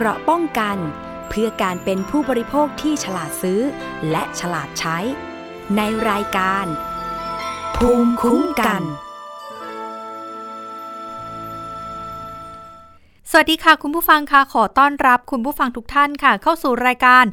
เกราะป้องกัน เพื่อการเป็นผู้บริโภคที่ฉลาดซื้อ และฉลาดใช้ ในรายการ ภูมิคุ้มกัน สวัสดีค่ะคุณผู้ฟังค่ะขอต้อนรับคุณผู้ฟังทุกท่านค่ะ เข้าสู่รายการ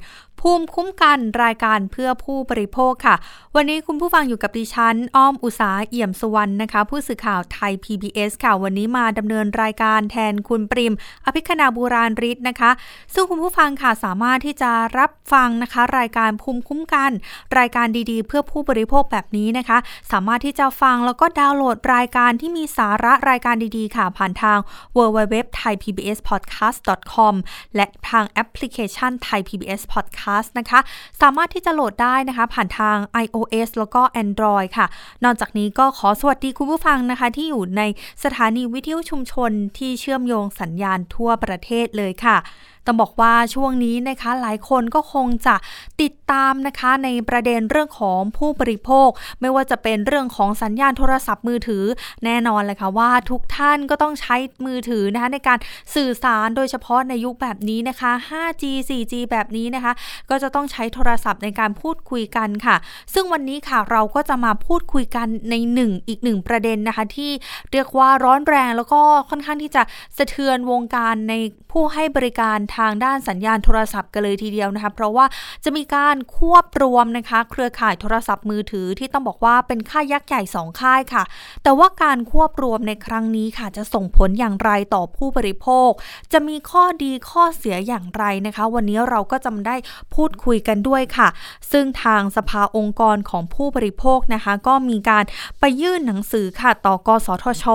ภูมิคุ้มกันรายการเพื่อผู้บริโภคค่ะ วันนี้คุณผู้ฟังอยู่กับดิฉัน อ้อมอุสาเอี่ยมสุวรรณนะคะ ผู้สื่อข่าวไทย PBS ค่ะ วันนี้มาดำเนินรายการแทนคุณปริม อภิคณาบูราริศนะคะ ซึ่งคุณผู้ฟังค่ะสามารถที่จะรับฟังนะคะ รายการภูมิคุ้มกัน รายการดีๆ เพื่อผู้บริโภคแบบนี้นะคะ สามารถที่จะฟังแล้วก็ดาวน์โหลดรายการที่มีสาระรายการดีๆ ค่ะ ผ่านทาง www.thaipbspodcast.com และทางแอปพลิเคชัน Thai PBS Podcast Podcast นะคะ สามารถที่จะโหลดได้นะคะผ่านทาง iOS แล้วก็ Android ค่ะ นอกจากนี้ก็ขอสวัสดีคุณผู้ฟังนะคะ ที่อยู่ในสถานีวิทยุชุมชนที่เชื่อมโยงสัญญาณทั่วประเทศเลยค่ะ ต้องบอกว่าช่วงนี้นะคะหลายคนก็คงจะติดตามนะคะในประเด็นเรื่องของผู้บริโภค ไม่ว่าจะเป็นเรื่องของสัญญาณโทรศัพท์มือถือ แน่นอนเลยค่ะว่าทุกท่านก็ต้องใช้มือถือนะคะในการสื่อสารโดยเฉพาะในยุคแบบนี้นะคะ 5G 4G แบบนี้นะคะ ก็จะต้องใช้โทรศัพท์ในการพูดคุยกันค่ะ ซึ่งวันนี้ค่ะเราก็จะมาพูดคุยกันในหนึ่งอีกหนึ่งประเด็นนะคะ ที่เรียกว่าร้อนแรงแล้วก็ค่อนข้างที่จะสะเทือนวงการในผู้ให้บริการทางด้านสัญญาณโทรศัพท์กันเลยทีเดียวนะคะ เพราะว่าจะมีการควบรวมนะคะ เครือข่ายโทรศัพท์มือถือที่ต้องบอกว่าเป็นค่ายยักษ์ใหญ่ 2 ค่ายค่ะ แต่ว่าการควบรวมในครั้งนี้ค่ะ จะส่งผลอย่างไรต่อผู้บริโภค จะมีข้อดีข้อเสียอย่างไรนะคะ วันนี้เราก็จะได้พูดคุยกันด้วยค่ะ ซึ่งทางสภาองค์กรของผู้บริโภคนะคะ ก็มีการไปยื่นหนังสือค่ะต่อกสทช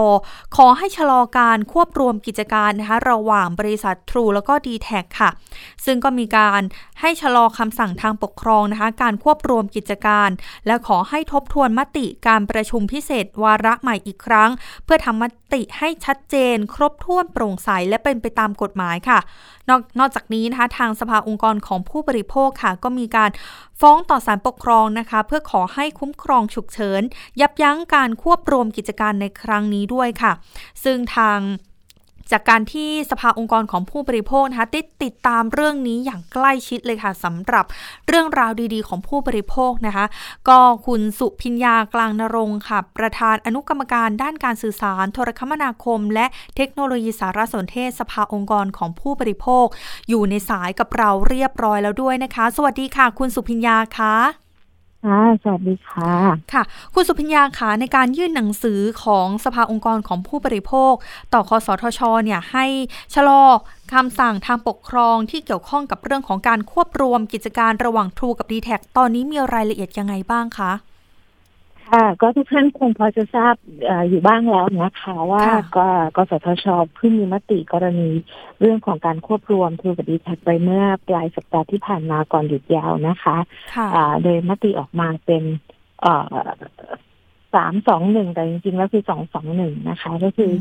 ขอให้ชะลอการควบรวมกิจการนะคะระหว่างบริษัททรูแล้วก็ d t แทค่ะ ซึ่งก็มีการให้ชะลอคำสั่งทางปกครองนะคะ การควบรวมกิจการ และขอให้ทบทวนมติการประชุมพิเศษวาระใหม่อีกครั้ง เพื่อทำมติให้ชัดเจน ครบถ้วนโปร่งใสและเป็นไปตามกฎหมายค่ะนอกนอกจากนี้นะคะทางสภาองค์กรของผู้บริโภคค่ะ ก็มีการฟ้องต่อศาลปกครองนะคะ เพื่อขอให้คุ้มครองฉุกเฉิน ยับยั้งการควบรวมกิจการในครั้งนี้ด้วยค่ะ ซึ่งทาง จากการที่สภาองค์กรของผู้บริโภคนะคะติดติดตามเรื่องนี้อย่างใกล้ชิดเลยค่ะสำหรับเรื่องราวดีๆ ของผู้บริโภคนะคะ ก็คุณสุพิญญากลางนรงค่ะ ประธานอนุกรรมการด้านการสื่อสาร โทรคมนาคม และเทคโนโลยีสารสนเทศสภาองค์กรของผู้บริโภค อยู่ในสายกับเราเรียบร้อยแล้วด้วยนะคะ สวัสดีค่ะ คุณสุพิญญาค่ะ ค่ะ สวัสดีค่ะ ค่ะ คุณสุพิญญาค่ะในการยื่นหนังสือของสภาองค์กรของผู้บริโภค ต่อคอสทช เนี่ยให้ชะลอคำสั่งทางปกครองที่เกี่ยวข้องกับเรื่องของการควบรวมกิจการระหว่างทรูกับดีแท็ตอนนี้มีรายละเอียดยังไงบ้างคะ ค่ะ ก็ทุกท่านคงพอจะทราบออยู่บ้างแล้วนะคะว่าก็กสทชเพิ่งมีมติกรณีเรื่องของการควบรวมทูกับดีแท็ไปเมื่อปลายสัปดาห์ที่ผ่านมาก่อนหยุดยาวนะคะะโดยมติออกมาเป็นสามสองหนึ่งแต่จริงๆแล้วคือสองสองหนึ่งนะคะ ก็คือ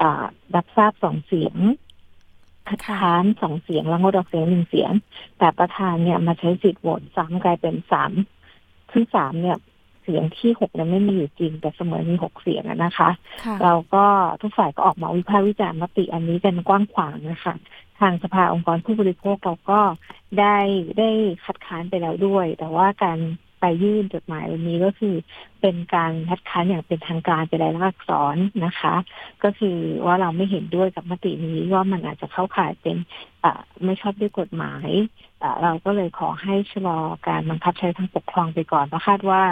อรับทราบสองเสียงคัดค้านสองเสียงแล้วงดออกเสียงหนึ่งเสียง แต่ประธานเนี่ยมาใช้สิทธิ์โหวตซ้ำกลายเป็นสามซึ่งสามเนี่ย เสียงที่หกนั้นไม่มีอยู่จริง แต่เสมอมีหกเสียงนะคะ เราก็ทุกฝ่ายก็ออกมาวิพากษ์วิจารณ์มติอันนี้กันกว้างขวางนะคะ ทางสภาองค์กรผู้บริโภคเราก็ได้ได้คัดค้านไปแล้วด้วย แต่ว่าการไปยื่นจดหมายวันนี้ก็คือเป็นการคัดค้านอย่างเป็นทางการเป็นลายลักษณ์อักษรนะคะ ก็คือว่าเราไม่เห็นด้วยกับมตินี้ว่ามันอาจจะเข้าข่ายเป็นไม่ชอบด้วยกฎหมายเราก็เลยขอให้ชะลอการบังคับใช้ทางปกครองไปก่อนเพราะคาดว่า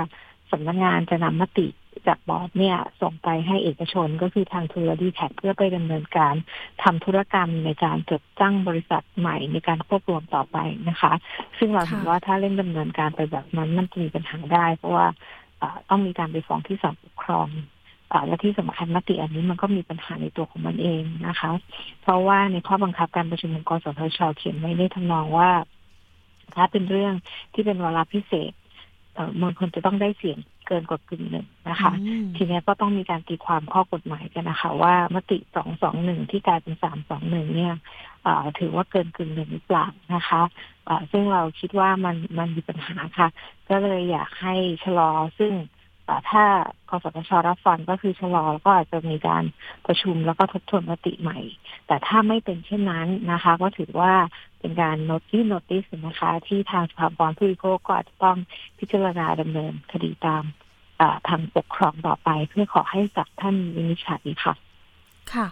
สำนักงงานจะนำมติจากบอร์ดเนี่ยส่งไปให้เอกชนก็คือทางทูรดีแท็เพื่อไปดำเนินการทำธุรกรรมในการจดจ้างบริษัทใหม่ในการควบรวมต่อไปนะคะ ซึ่งเราเห็นว่าถ้าเล่นดำเนินการไปแบบนั้นมันจะมีปัญหาได้ เพราะว่าต้องมีการไปฟ้องที่ศาลปกครองและที่สำคัญมติอันนี้มันก็มีปัญหาในตัวของมันเองนะคะ เพราะว่าในข้อบังคับการประชุมองกรสทชเขียนไว้ในทำนองว่า ถ้าเป็นเรื่องที่เป็นวาระพิเศษ มวลคนจะต้องได้เสียงเกินกว่ากึ่งหนึ่งนะคะ ทีนี้ก็ต้องมีการตีความข้อกฎหมายกันนะคะ ว่ามติสองสองหนึ่งที่กลายเป็นสามสองหนึ่งเนี่ยถือว่าเกินกึ่งหนึ่งหรือเปล่านะคะซึ่งเราคิดว่ามันมันมีปัญหาค่ะ ก็เลยอยากให้ชะลอซึ่ง ถ้าคอสทชรับฟังก็คือชะลอแล้วก็อาจจะมีการประชุมแล้วก็ทบทวนมติใหม่ แต่ถ้าไม่เป็นเช่นนั้นนะคะ ก็ถือว่าเป็นการโนติโนติสนะคะ ที่ทางสภาบอลผู้บริโภคก็อาจจะต้องพิจารณาดำเนินคดีตามทางปกครองต่อไป เพื่อขอให้จับท่านวินิจฉัยค่ะ ค่ะ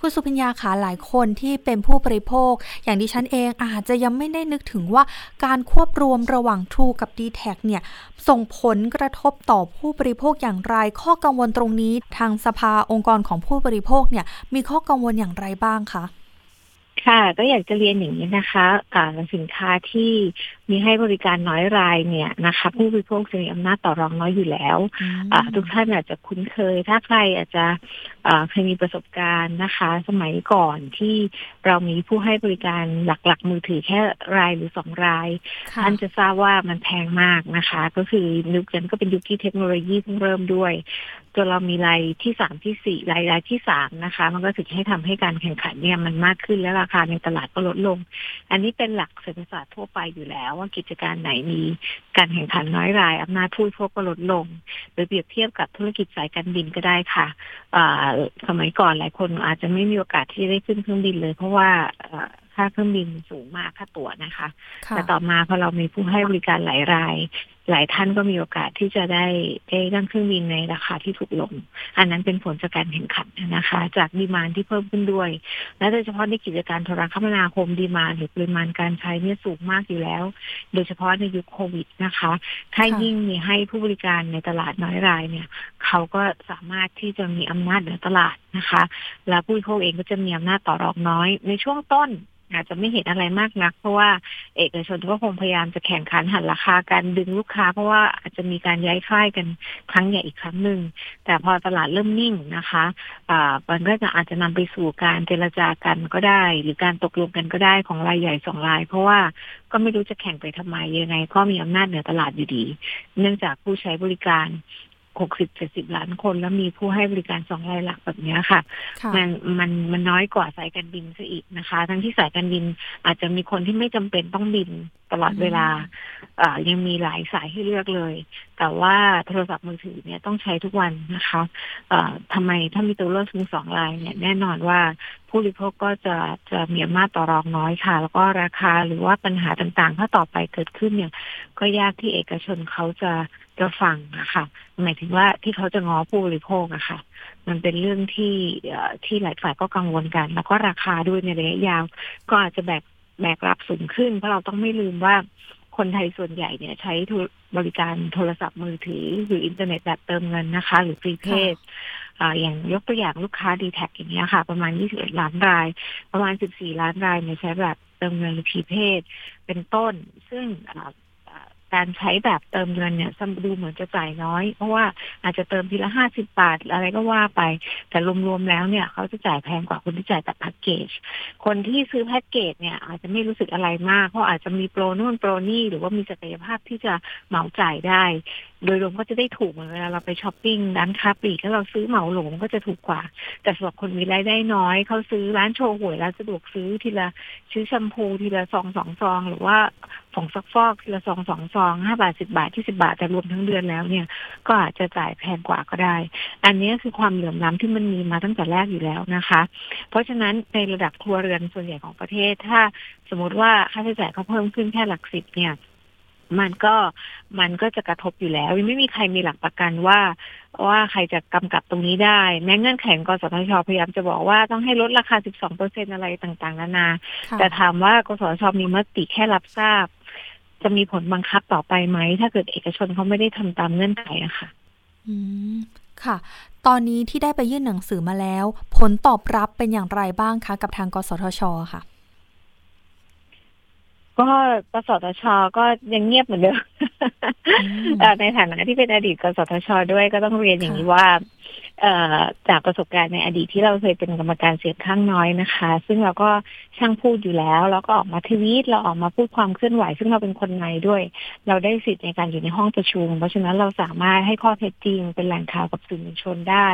คุณสุพิญญาขาหลายคนที่เป็นผู้บริโภค อย่างดิฉันเองอาจจะยังไม่ได้นึกถึงว่าการควบรวมระหว่าง True กับ d t แทเนี่ย ส่งผลกระทบต่อผู้บริโภคอย่างไร ข้อกังวลตรงนี้ ทางสภาองค์กรของผู้บริโภคเนี่ยมีข้อกังวลอย่างไรบ้างคะ ค่ะ ก็อยากจะเรียนอย่างนี้นะคะสินค้าที่มีให้บริการน้อยรายเนี่ยนะคะ ผู้บริโภคจะมีอำนาจต่อรองน้อยอยู่แล้วทุกท่านอาจจะคุ้นเคย ถ้าใครอาจจะเคยมีประสบการณ์นะคะ สมัยก่อนที่เรามีผู้ให้บริการหลักๆ มือถือแค่รายหรือสองรายท่านจะทราบว่ามันแพงมากนะคะ ก็คือยุคนั้นก็เป็นยุคที่เทคโนโลยีเพิ่งเริ่มด้วยจนเรามีรายที่สามที่สี่รายรายที่สามนะคะ มันก็ถึงให้ทำให้การแข่งขันเนี่ยมันมากขึ้นและราคาในตลาดก็ลดลง อันนี้เป็นหลักเศรษฐศาสตร์ทั่วไปอยู่แล้ว ว่ากิจการไหนมีการแข่งขันน้อยรายอำนาจผู้พวกก็ลดลงโดยเปรียบเทียบกับธุรกิจสายการบินก็ได้ค่ะสมัยก่อนหลายคนอาจจะไม่มีโอกาสที่ได้ขึ้นเครื่องบินเลย เพราะว่าค่าเครื่องบินสูงมากค่าตั๋วนะคะ แต่ต่อมาพอเรามีผู้ให้บริการหลายรายหลายท่านก็มีโอกาสที่จะได้ได้นั่งเครื่องบินในราคาที่ถูกลง อันนั้นเป็นผลจากการแข่งขันนะคะ จากดีมานที่เพิ่มขึ้นด้วย และโดยเฉพาะในกิจการโทรคมนาคมดีมานหรือปริมาณการใช้เนี่ยสูงมากอยู่แล้ว โดยเฉพาะในยุคโควิดนะคะถ้ายิ่งมีให้ผู้บริการในตลาดน้อยรายเนี่ยเขาก็สามารถที่จะมีอำนาจเหนือตลาดนะคะ และผู้บริโภคเองก็จะมีอำนาจต่อรองน้อย ในช่วงต้นอาจจะไม่เห็นอะไรมากนัก เพราะว่าเอกชนก็คงพยายามจะแข่งขันหันราคาการดึงลูกค้า เพราะว่าอาจจะมีการย้ายค่ายกันครั้งใหญ่อีกครั้งหนึ่ง แต่พอตลาดเริ่มนิ่งนะคะอ่ามันก็จะอาจจะนำไปสู่การเจรจากันก็ได้ หรือการตกลงกันก็ได้ของรายใหญ่สองราย เพราะว่าก็ไม่รู้จะแข่งไปทำไมยังไง ก็มีอำนาจเหนือตลาดอยู่ดี เนื่องจากผู้ใช้บริการ หกสิบเจ็ดสิบล้านคน แล้วมีผู้ให้บริการสองรายหลักแบบนี้ค่ะ มันมันมันน้อยกว่าสายการบินซะอีกนะคะ ทั้งที่สายการบินอาจจะมีคนที่ไม่จำเป็นต้องบินตลอดเวลาอ่ายังมีหลายสายให้เลือกเลย แต่ว่าโทรศัพท์มือถือเนี่ยต้องใช้ทุกวันนะคะอ่าทำไมถ้ามีตัวเลือกถึงสองรายเนี่ยแน่นอนว่าผู้บริโภคก็จะจะมีอำนาจต่อรองน้อยค่ะ แล้วก็ราคาหรือว่าปัญหาต่างๆ ถ้าต่อไปเกิดขึ้นเนี่ย ก็ยากที่เอกชนเขาจะ จะฟังนะคะหมายถึงว่าที่เขาจะง้อผู้บริโภคอะค่ะ มันเป็นเรื่องที่ที่หลายฝ่ายก็กังวลกัน แล้วก็ราคาด้วยในระยะยาว ก็อาจจะแบกแบกรับสูงขึ้น เพราะเราต้องไม่ลืมว่าคนไทยส่วนใหญ่เนี่ยใช้บริการโทรศัพท์มือถือหรืออินเทอร์เน็ตแบบเติมเงินนะคะ หรือฟรีเพย์อย่างยกตัวอย่างลูกค้าดีแท็อย่างเงี้ยค่ะ ประมาณ 21 ล้านราย ประมาณ 14 ล้านรายเนี่ยใช้แบบเติมเงินหรือพีเพศเป็นต้น ซึ่ง การใช้แบบเติมเงินเนี่ยซัมดูเหมือนจะจ่ายน้อย เพราะว่าอาจจะเติมทีละห้าสิบบาทอะไรก็ว่าไป แต่รวมๆแล้วเนี่ยเขาจะจ่ายแพงกว่าคนที่จ่ายแบบแพ็กเกจคนที่ซื้อแพ็กเกจเนี่ยอาจจะไม่รู้สึกอะไรมากเพราะอาจจะมีโปรนู่นโปรนี่หรือว่ามีศักยภาพที่จะเหมาจ่ายได้ โดยรวมก็จะได้ถูกเหมือนเวลาเราไปช้อปปิ้งร้านค้าปลีกแล้วเราซื้อเหมาหลงก็จะถูกกว่า แต่สำหรับคนมีรายได้น้อยเขาซื้อร้านโชว์หวยร้านสะดวกซื้อทีละซื้อแชมพูทีละซองสองซอง หรือว่า ผงซักฟอกทีละซองสองซองห้าบาทสิบาทที่สิบาท แต่รวมทั้งเดือนแล้วเนี่ย ก็อาจจะจ่ายแพงกว่าก็ได้ อันนี้คือความเหลื่อมล้าที่มันมีมาตั้งแต่แรกอยู่แล้วนะคะ เพราะฉะนั้นในระดับครัวเรือนส่วนใหญ่ของประเทศ ถ้าสมมติว่าค่าใช้จ่ายเขาเพิ่มขึ้นแค่หลักสิบเนี่ยมันก็มันก็จะกระทบอยู่แล้วไม่มีใครมีหลักประกันว่า ว่าใครจะกำกับตรงนี้ได้ แม้เงื่อนไขกสทชพยายามจะบอกว่าต้องให้ลดราคา 12เปอร์เซ็นอะไรต่างๆ นานา แต่ถามว่ากสทชมีมติแค่รับทราบ จะมีผลบังคับต่อไปไหม ถ้าเกิดเอกชนเขาไม่ได้ทำตามเงื่อนไขอะค่ะ อืม ค่ะ ตอนนี้ที่ได้ไปยื่นหนังสือมาแล้ว ผลตอบรับเป็นอย่างไรบ้างคะ กับทางกสทชค่ะ ก็กสทช ก็ยังเงียบเหมือนเดิมในฐานะที่เป็นอดีตกสทช ด้วยก็ต้องเรียนอย่างนี้ว่าจากประสบการณ์ในอดีตที่เราเคยเป็นกรรมการเสียงข้างน้อยนะคะ ซึ่งเราก็ช่างพูดอยู่แล้ว แล้วก็ออกมาทวีตเราออกมาพูดความเคลื่อนไหว ซึ่งเราเป็นคนในด้วย เราได้สิทธิ์ในการอยู่ในห้องประชุม เพราะฉะนั้นเราสามารถให้ข้อเท็จจริงเป็นแหล่งข่าวกับสื่อมวลชนได้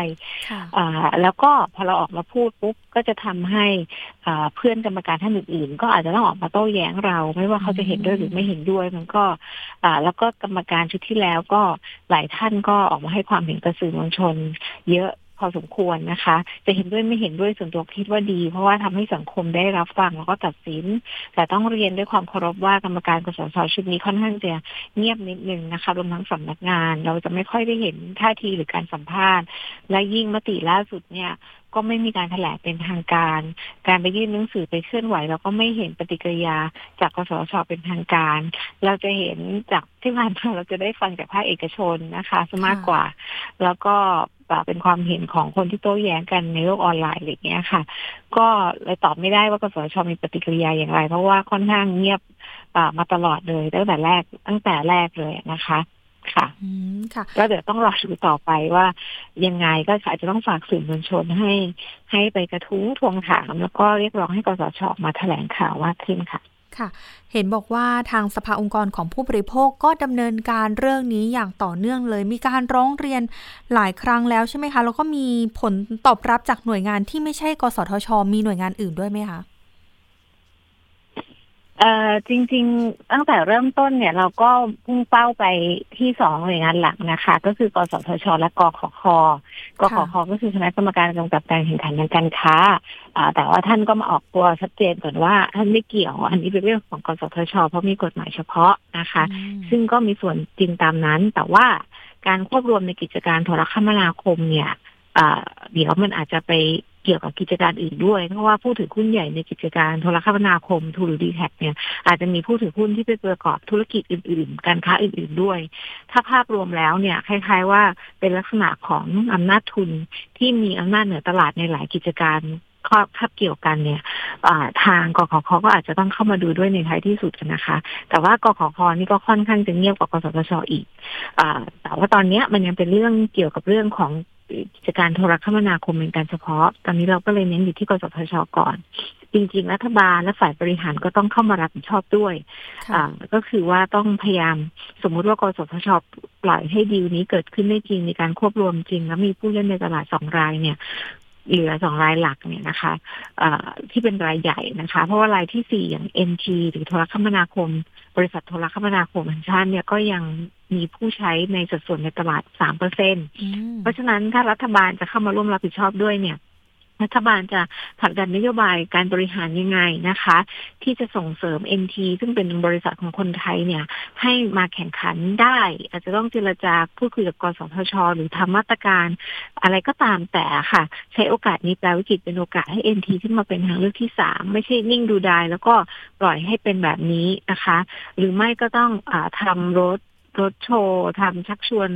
อ่าแล้วก็พอเราออกมาพูดปุ๊บก็จะทำให้อ่าเพื่อนกรรมการท่านอื่นๆ ก็อาจจะต้องออกมาโต้แย้งเราไม่ว่าเขาจะเห็นด้วยหรือไม่เห็นด้วย มันก็ อ่า แล้วก็กรรมการชุดที่แล้วก็หลายท่านก็ออกมาให้ความเห็นกับสื่อมวลชน เยอะ พอสมควรนะคะ จะเห็นด้วยไม่เห็นด้วยส่วนตัวคิดว่าดี เพราะว่าทำให้สังคมได้รับฟังแล้วก็ตัดสิน แต่ต้องเรียนด้วยความเคารพว่ากรรมการกสศชุดนี้ค่อนข้างจะเงียบนิดนึงนะคะรวมทั้งสำนักงาน เราจะไม่ค่อยได้เห็นท่าทีหรือการสัมภาษณ์ และยิ่งมติล่าสุดเนี่ยก็ไม่มีการแถลงเป็นทางการ การไปยื่นหนังสือไปเคลื่อนไหวเราก็ไม่เห็นปฏิกิริยาจากกสชเป็นทางการ เราจะเห็นจากที่ผ่านมาเราจะได้ฟังจากภาคเอกชนนะคะซะมากกว่า แล้วก็ เป็นความเห็นของคนที่โต้แย้งกันในโลกออนไลน์อะไรเงี้ยค่ะ ก็เลยตอบไม่ได้ว่ากสชมีปฏิกิริยาอย่างไร เพราะว่าค่อนข้างเงียบมาตลอดเลยตั้งแต่แรกตั้งแต่แรกเลยนะคะค่ะค่ะ ก็เดี๋ยวต้องรอดูต่อไปว่ายังไงก็อาจจะต้องฝากสื่อมวลชนให้ให้ไปกระทู้ทวงถาม แล้วก็เรียกร้องให้กสชมาแถลงข่าวว่าขึ้นค่ะ ค่ะ เห็นบอกว่าทางสภาองค์กรของผู้บริโภคก็ดำเนินการเรื่องนี้อย่างต่อเนื่องเลย มีการร้องเรียนหลายครั้งแล้วใช่ไหมคะ แล้วก็มีผลตอบรับจากหน่วยงานที่ไม่ใช่ กสทช มีหน่วยงานอื่นด้วยไหมคะ เอ่อจริง ๆ ตั้งแต่เริ่มต้นเนี่ย เราก็พุ่งเป้าไปที่สองหน่วยงานหลักนะคะ ก็คือกสทช และกขคกขคก็คือคณะกรรมการกำกับการแข่งขันทางการค้าอ่าแต่ว่าท่านก็มาออกตัวชัดเจนก่อนว่าท่านไม่เกี่ยว อันนี้เป็นเรื่องของกสทช เพราะมีกฎหมายเฉพาะนะคะ ซึ่งก็มีส่วนจริงตามนั้น แต่ว่าการควบรวมในกิจการโทรคมนาคมเนี่ยเดี๋ยวมันอาจจะไป เกี่ยวกับกิจการอื่นด้วย เพราะว่าผู้ถือหุ้นใหญ่ในกิจการโทรคมนาคมทูหรือดีแท็กเนี่ยอาจจะมีผู้ถือหุ้นที่ไปประกอบธุรกิจอื่น ๆ การค้าอื่น ๆด้วย ถ้าภาพรวมแล้วเนี่ยคล้ายๆว่าเป็นลักษณะของอำนาจทุนที่มีอำนาจเหนือตลาดในหลายกิจการข้อคับเกี่ยวกันเนี่ยทางกขคก็อาจจะต้องเข้ามาดูด้วยในท้ายที่สุดนะคะ แต่ว่ากขคนี่ก็ค่อนข้างจะเงียบกว่ากสทชอีกอแต่ว่าตอนนี้มันยังเป็นเรื่องเกี่ยวกับเรื่องของ กิจการโทรคมนาคมเป็นการเฉพาะ ตอนนี้เราก็เลยเน้นอยู่ที่กสทชก่อน จริง ๆ รัฐบาลและฝ่ายบริหารก็ต้องเข้ามารับผิดชอบด้วยก็คือว่าต้องพยายามสมมุติว่ากสทชปล่อยให้ดีลนี้เกิดขึ้นได้จริงในการควบรวมจริง แล้วมีผู้เล่นในตลาดสองรายเนี่ย เหลือสองรายหลักเนี่ยนะคะที่เป็นรายใหญ่นะคะ เพราะว่ารายที่สี่อย่าง NT หรือโทรคมนาคม บริษัทโทรคมนาคมแห่งชาติเนี่ยก็ยังมีผู้ใช้ในสัดส่วนในตลาดสามเปอร์เซ็นเพราะฉะนั้นถ้ารัฐบาลจะเข้ามาร่วมรับผิดชอบด้วยเนี่ย รัฐบาลจะผลักดันนโยบายการบริหารยังไงนะคะ ที่จะส่งเสริม NT ซึ่งเป็นบริษัทของคนไทยเนี่ย ให้มาแข่งขันได้ อาจจะต้องเจรจาพูดคุยกับกสทช หรือทำมาตรการ อะไรก็ตามแต่ค่ะ ใช้โอกาสนี้แปลวิกฤตเป็นโอกาสให้ NT ขึ้นมาเป็นทางเลือกที่สามไม่ใช่นิ่งดูดาย แล้วก็ปล่อยให้เป็นแบบนี้นะคะ หรือไม่ก็ต้องอทำรถรถโชว์ทำชักชวน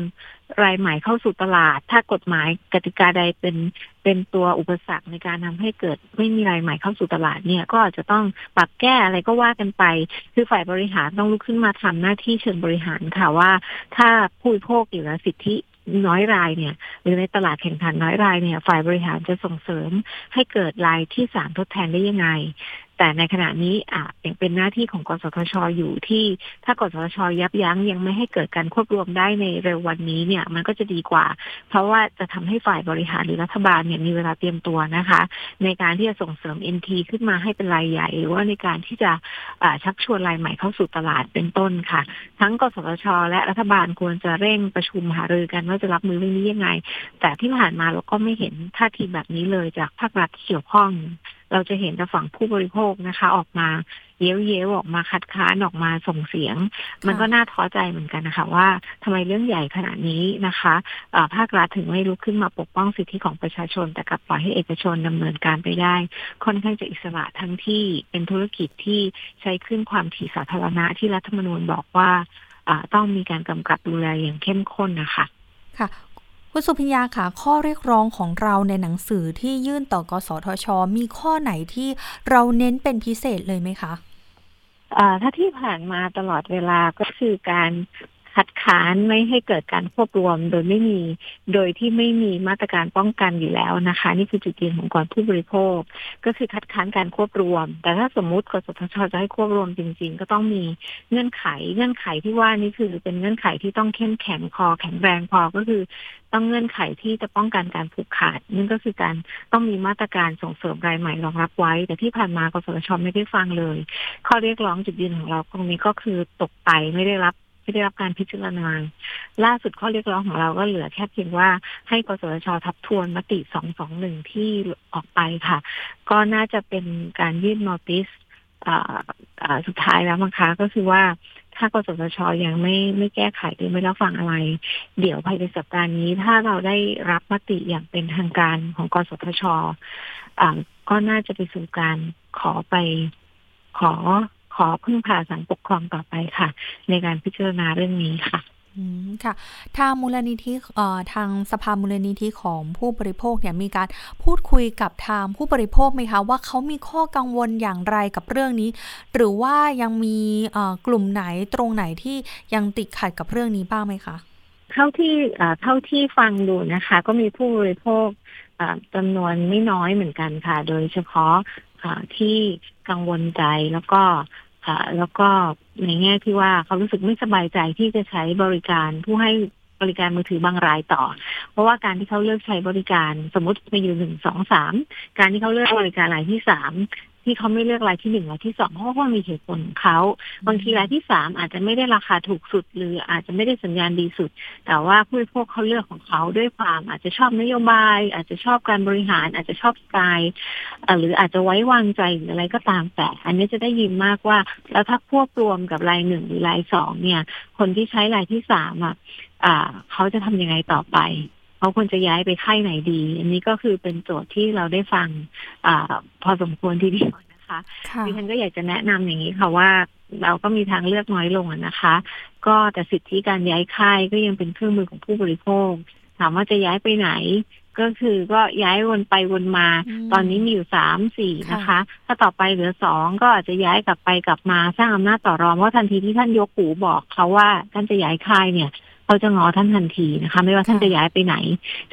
รายใหม่เข้าสู่ตลาด ถ้ากฎหมายกติกาใดเป็นเป็นตัวอุปสรรคในการทำให้เกิด ไม่มีรายใหม่เข้าสู่ตลาดเนี่ย ก็อาจจะต้องปรับแก้อะไรก็ว่ากันไป คือฝ่ายบริหารต้องลุกขึ้นมาทำหน้าที่เชิงบริหารค่ะว่า ถ้าผู้บริโภคอยู่แล้วสิทธิน้อยรายเนี่ยหรือในตลาดแข่งขันน้อยรายเนี่ย ฝ่ายบริหารจะส่งเสริมให้เกิดรายที่สามทดแทนได้ยังไง แต่ในขณะนี้อาจยังเป็นหน้าที่ของกสทชอยู่ที่ถ้ากสทชยับยั้งยังไม่ให้เกิดการควบรวมได้ในเร็ววันนี้เนี่ย มันก็จะดีกว่า เพราะว่าจะทำให้ฝ่ายบริหารหรือรัฐบาลเนี่ยมีเวลาเตรียมตัวนะคะ ในการที่จะส่งเสริม NT ขึ้นมาให้เป็นรายใหญ่ หรือว่าในการที่จะชักชวนรายใหม่เข้าสู่ตลาดเป็นต้นค่ะ ทั้งกสทช และรัฐบาลควรจะเร่งประชุมหารือกันว่าจะรับมือเรื่องนี้ยังไง แต่ที่ผ่านมาเราก็ไม่เห็นท่าทีแบบนี้เลยจากภาครัฐที่เกี่ยวข้อง เราจะเห็นแต่ฝั่งผู้บริโภคนะคะ ออกมาเย้ยวเย้วออกมาคัดค้านออกมาส่งเสียง มันก็น่าท้อใจเหมือนกันนะคะ ว่าทำไมเรื่องใหญ่ขนาดนี้นะคะภาครัฐถึงไม่ลุกขึ้นมาปกป้องสิทธิของประชาชน แต่กลับปล่อยให้เอกชนดำเนินการไปได้ ค่อนข้างจะอิสระทั้งที่เป็นธุรกิจที่ใช้ขึ้นความถี่สาธารณะที่รัฐธรรมนูญบอกว่าต้องมีการกำกับดูแลอย่างเข้มข้นนะคะ ค่ะ คุณสุพิญญาค่ะข้อเรียกร้องของเราในหนังสือที่ยื่นต่อกสทช มีข้อไหนที่เราเน้นเป็นพิเศษเลยไหมคะถ้าที่ผ่านมาตลอดเวลาก็คือการ คัดค้านไม่ให้เกิดการควบรวม โดยไม่มีโดยที่ไม่มีมาตรการป้องกันอยู่แล้วนะคะ นี่คือจุดยืนของกรผู้บริโภค ก็คือคัดค้านการควบรวม แต่ถ้าสมมุติกสทชจะให้ควบรวมจริง ๆ ก็ต้องมีเงื่อนไข เงื่อนไขที่ว่านี่คือเป็นเงื่อนไขที่ต้องเข้มแข็งพอแข็งแรงพอก็คือ ต้องเงื่อนไขที่จะป้องกันการผูกขาดนั่นก็คือการต้องมีมาตรการส่งเสริมรายใหม่รองรับไว้ แต่ที่ผ่านมากสทชไม่ได้ฟังเลย ข้อเรียกร้องจุดยืนของเราตรงนี้ก็คือตกไปไม่ได้รับ ไม่ได้รับการพิจารณา ล่าสุดข้อเรียกร้องของเราก็เหลือแค่เพียงว่าให้กสทชทับทวนมติ 221 ที่ออกไปค่ะ ก็น่าจะเป็นการยื่นโนติสสุดท้ายแล้วมั้งคะก็คือว่าถ้ากสทชยังไม่ไม่แก้ไขหรือไม่รับฟังอะไร เดี๋ยวภายในสัปดาห์นี้ ถ้าเราได้รับมติอย่างเป็นทางการของกสทชก็น่าจะไปสู่การขอไปขอ ขอพึ่งพาสังปกครองต่อไปค่ะ ในการพิจารณาเรื่องนี้ค่ะอืมค่ะ ทางมูลนิธิเอ่อทางสภามูลนิธิของผู้บริโภคเนี่ยมีการพูดคุยกับทางผู้บริโภคไหมคะว่าเขามีข้อกังวลอย่างไรกับเรื่องนี้ หรือว่ายังมีเอ่อกลุ่มไหนตรงไหนที่ยังติดขัดกับเรื่องนี้บ้างไหมคะเท่าที่เท่าที่ฟังดูนะคะ ก็มีผู้บริโภคจำนวนไม่น้อยเหมือนกันค่ะ โดยเฉพาะที่กังวลใจแล้วก็ แล้วก็ในแง่ที่ว่าเขารู้สึกไม่สบายใจที่จะใช้บริการผู้ให้บริการมือถือบางรายต่อ เพราะว่าการที่เขาเลือกใช้บริการสมมติมีอยู่หนึ่งสองสามการที่เขาเลือกบริการรายที่สาม ที่เขาไม่เลือกรายที่หนึ่งรายที่สองเพราะว่ามีเหตุผลของเขาบางทีรายที่สามอาจจะไม่ได้ราคาถูกสุด หรืออาจจะไม่ได้สัญญาณดีสุด แต่ว่าผู้บริโภคเขาเลือกของเขาด้วยความอาจจะชอบนโยบาย อาจจะชอบการบริหาร อาจจะชอบสไตล์หรืออาจจะไว้วางใจหรืออะไรก็ตามแต่ อันนี้จะได้ยินมากว่า แล้วถ้าควบรวมกับรายหนึ่งหรือรายสองเนี่ย คนที่ใช้รายที่สามอะเขาจะทำยังไงต่อไป เขาควรจะย้ายไปค่ายไหนดี อันนี้ก็คือเป็นโจทย์ที่เราได้ฟังอพอสมควรทีเดียวนะคะดิฉันก็อยากจะแนะนำอย่างนี้ค่ะว่าเราก็มีทางเลือกน้อยลงนะคะ ก็แต่สิทธิการย้ายค่ายก็ยังเป็นเครื่องมือของผู้บริโภค ถามว่าจะย้ายไปไหน ก็คือก็ย้ายวนไปวนมา ตอนนี้มีอยู่สามสี่นะคะ ถ้าต่อไปเหลือสองก็อาจจะย้ายกลับไปกลับมาสร้างอำนาจต่อรองว่าทันทีที่ท่านยกหูบอกเขาว่าท่านจะย้ายค่ายเนี่ย เขาจะงอท่านทันทีนะคะ ไม่ว่าท่านจะย้ายไปไหน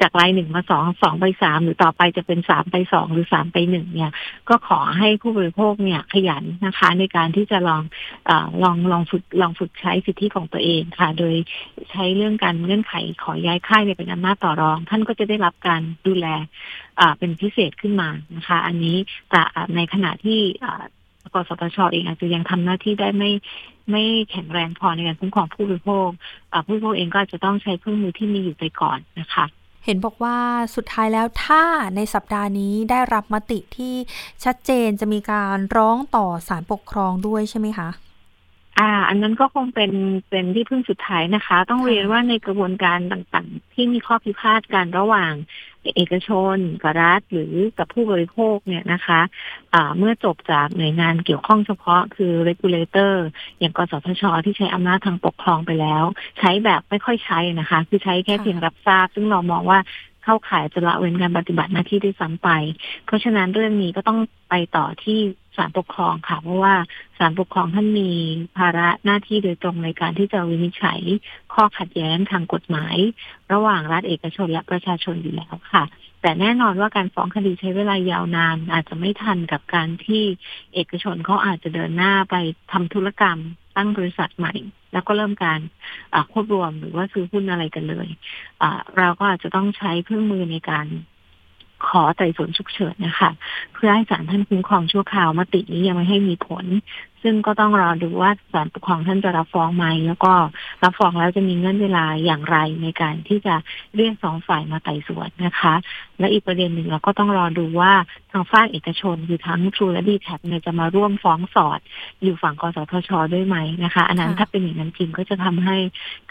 จากรายหนึ่งมาสองสองไปสามหรือต่อไปจะเป็นสามไปสองหรือสามไปหนึ่งเนี่ย ก็ขอให้ผู้บริโภคเนี่ยขยันนะคะ ในการที่จะลองอลองลองฝึกลองฝึกใช้สิทธิของตัวเองค่ะ โดยใช้เรื่องการเงื่อนไขขอย้ายค่ายเป็นอำนาจต่อรอง ท่านก็จะได้รับการดูแลเป็นพิเศษขึ้นมานะคะ อันนี้แต่ในขณะที่ กสทชเองอาจจะยังทำหน้าที่ได้ไม่ไม่แข็งแรงพอในการคุ้มครองผู้บริโภคผู้บริโภคเองก็อาจจะต้องใช้เครื่องมือที่มีอยู่ไปก่อนนะคะเห็นบอกว่าสุดท้ายแล้วถ้าในสัปดาห์นี้ได้รับมติที่ชัดเจนจะมีการร้องต่อศาลปกครองด้วยใช่ไหมคะ อ่า อันนั้นก็คงเป็นเป็นที่พึ่งสุดท้ายนะคะ ต้องเรียนว่าในกระบวนการต่างๆ ที่มีข้อพิพาทกันระหว่าง เอกชนกับรัฐหรือกับผู้บริโภคเนี่ยนะคะะเมื่อจบจากหน่วยงานเกี่ยวข้องเฉพาะคือ regulator อย่างกสทช ที่ใช้อำนาจทางปกครองไปแล้ว ใช้แบบไม่ค่อยใช้นะคะ คือใช้แค่เพียงรับทราบ ซึ่งเรามองว่าเข้าข่ายจะละเว้นการปฏิบัติหน้าที่ด้วยซ้ำไป เพราะฉะนั้นเรื่องนี้ก็ต้องไปต่อที่ ศาลปกครองค่ะ เพราะว่าศาลปกครองท่านมีภาระหน้าที่โดยตรงในการที่จะวินิจฉัยข้อขัดแย้งทางกฎหมาย ระหว่างรัฐเอกชนและประชาชนอยู่แล้วค่ะ แต่แน่นอนว่าการฟ้องคดีใช้เวลายาวนาน อาจจะไม่ทันกับการที่เอกชนเขาอาจจะเดินหน้าไปทำธุรกรรมตั้งบริษัทใหม่ แล้วก็เริ่มการควบรวมหรือว่าซื้อหุ้นอะไรกันเลยเราก็อาจจะต้องใช้เครื่องมือในการ ขอไต่สวนฉุกเฉินนะคะ เพื่อให้ศาลท่านคุ้มครองชั่วคราวมตินี้ยังไม่ให้มีผล ซึ่งก็ต้องรอดูว่าศาลปกครองท่านจะรับฟ้องไหมแล้วก็รับฟ้องแล้วจะมีเงื่อนเวลาอย่างไรในการที่จะเรียกสองฝ่ายมาไต่สวนนะคะ และอีกประเด็นหนึ่งเราก็ต้องรอดูว่าทางฝ่ายเอกชนคือทั้งทรูและดีแท็เนี่ยจะมาร่วมฟ้องสอดอยู่ฝั่งกสทช ด้วยไหมนะคะ อันนั้นถ้าเป็นอย่างนั้นจริงก็จะทำให้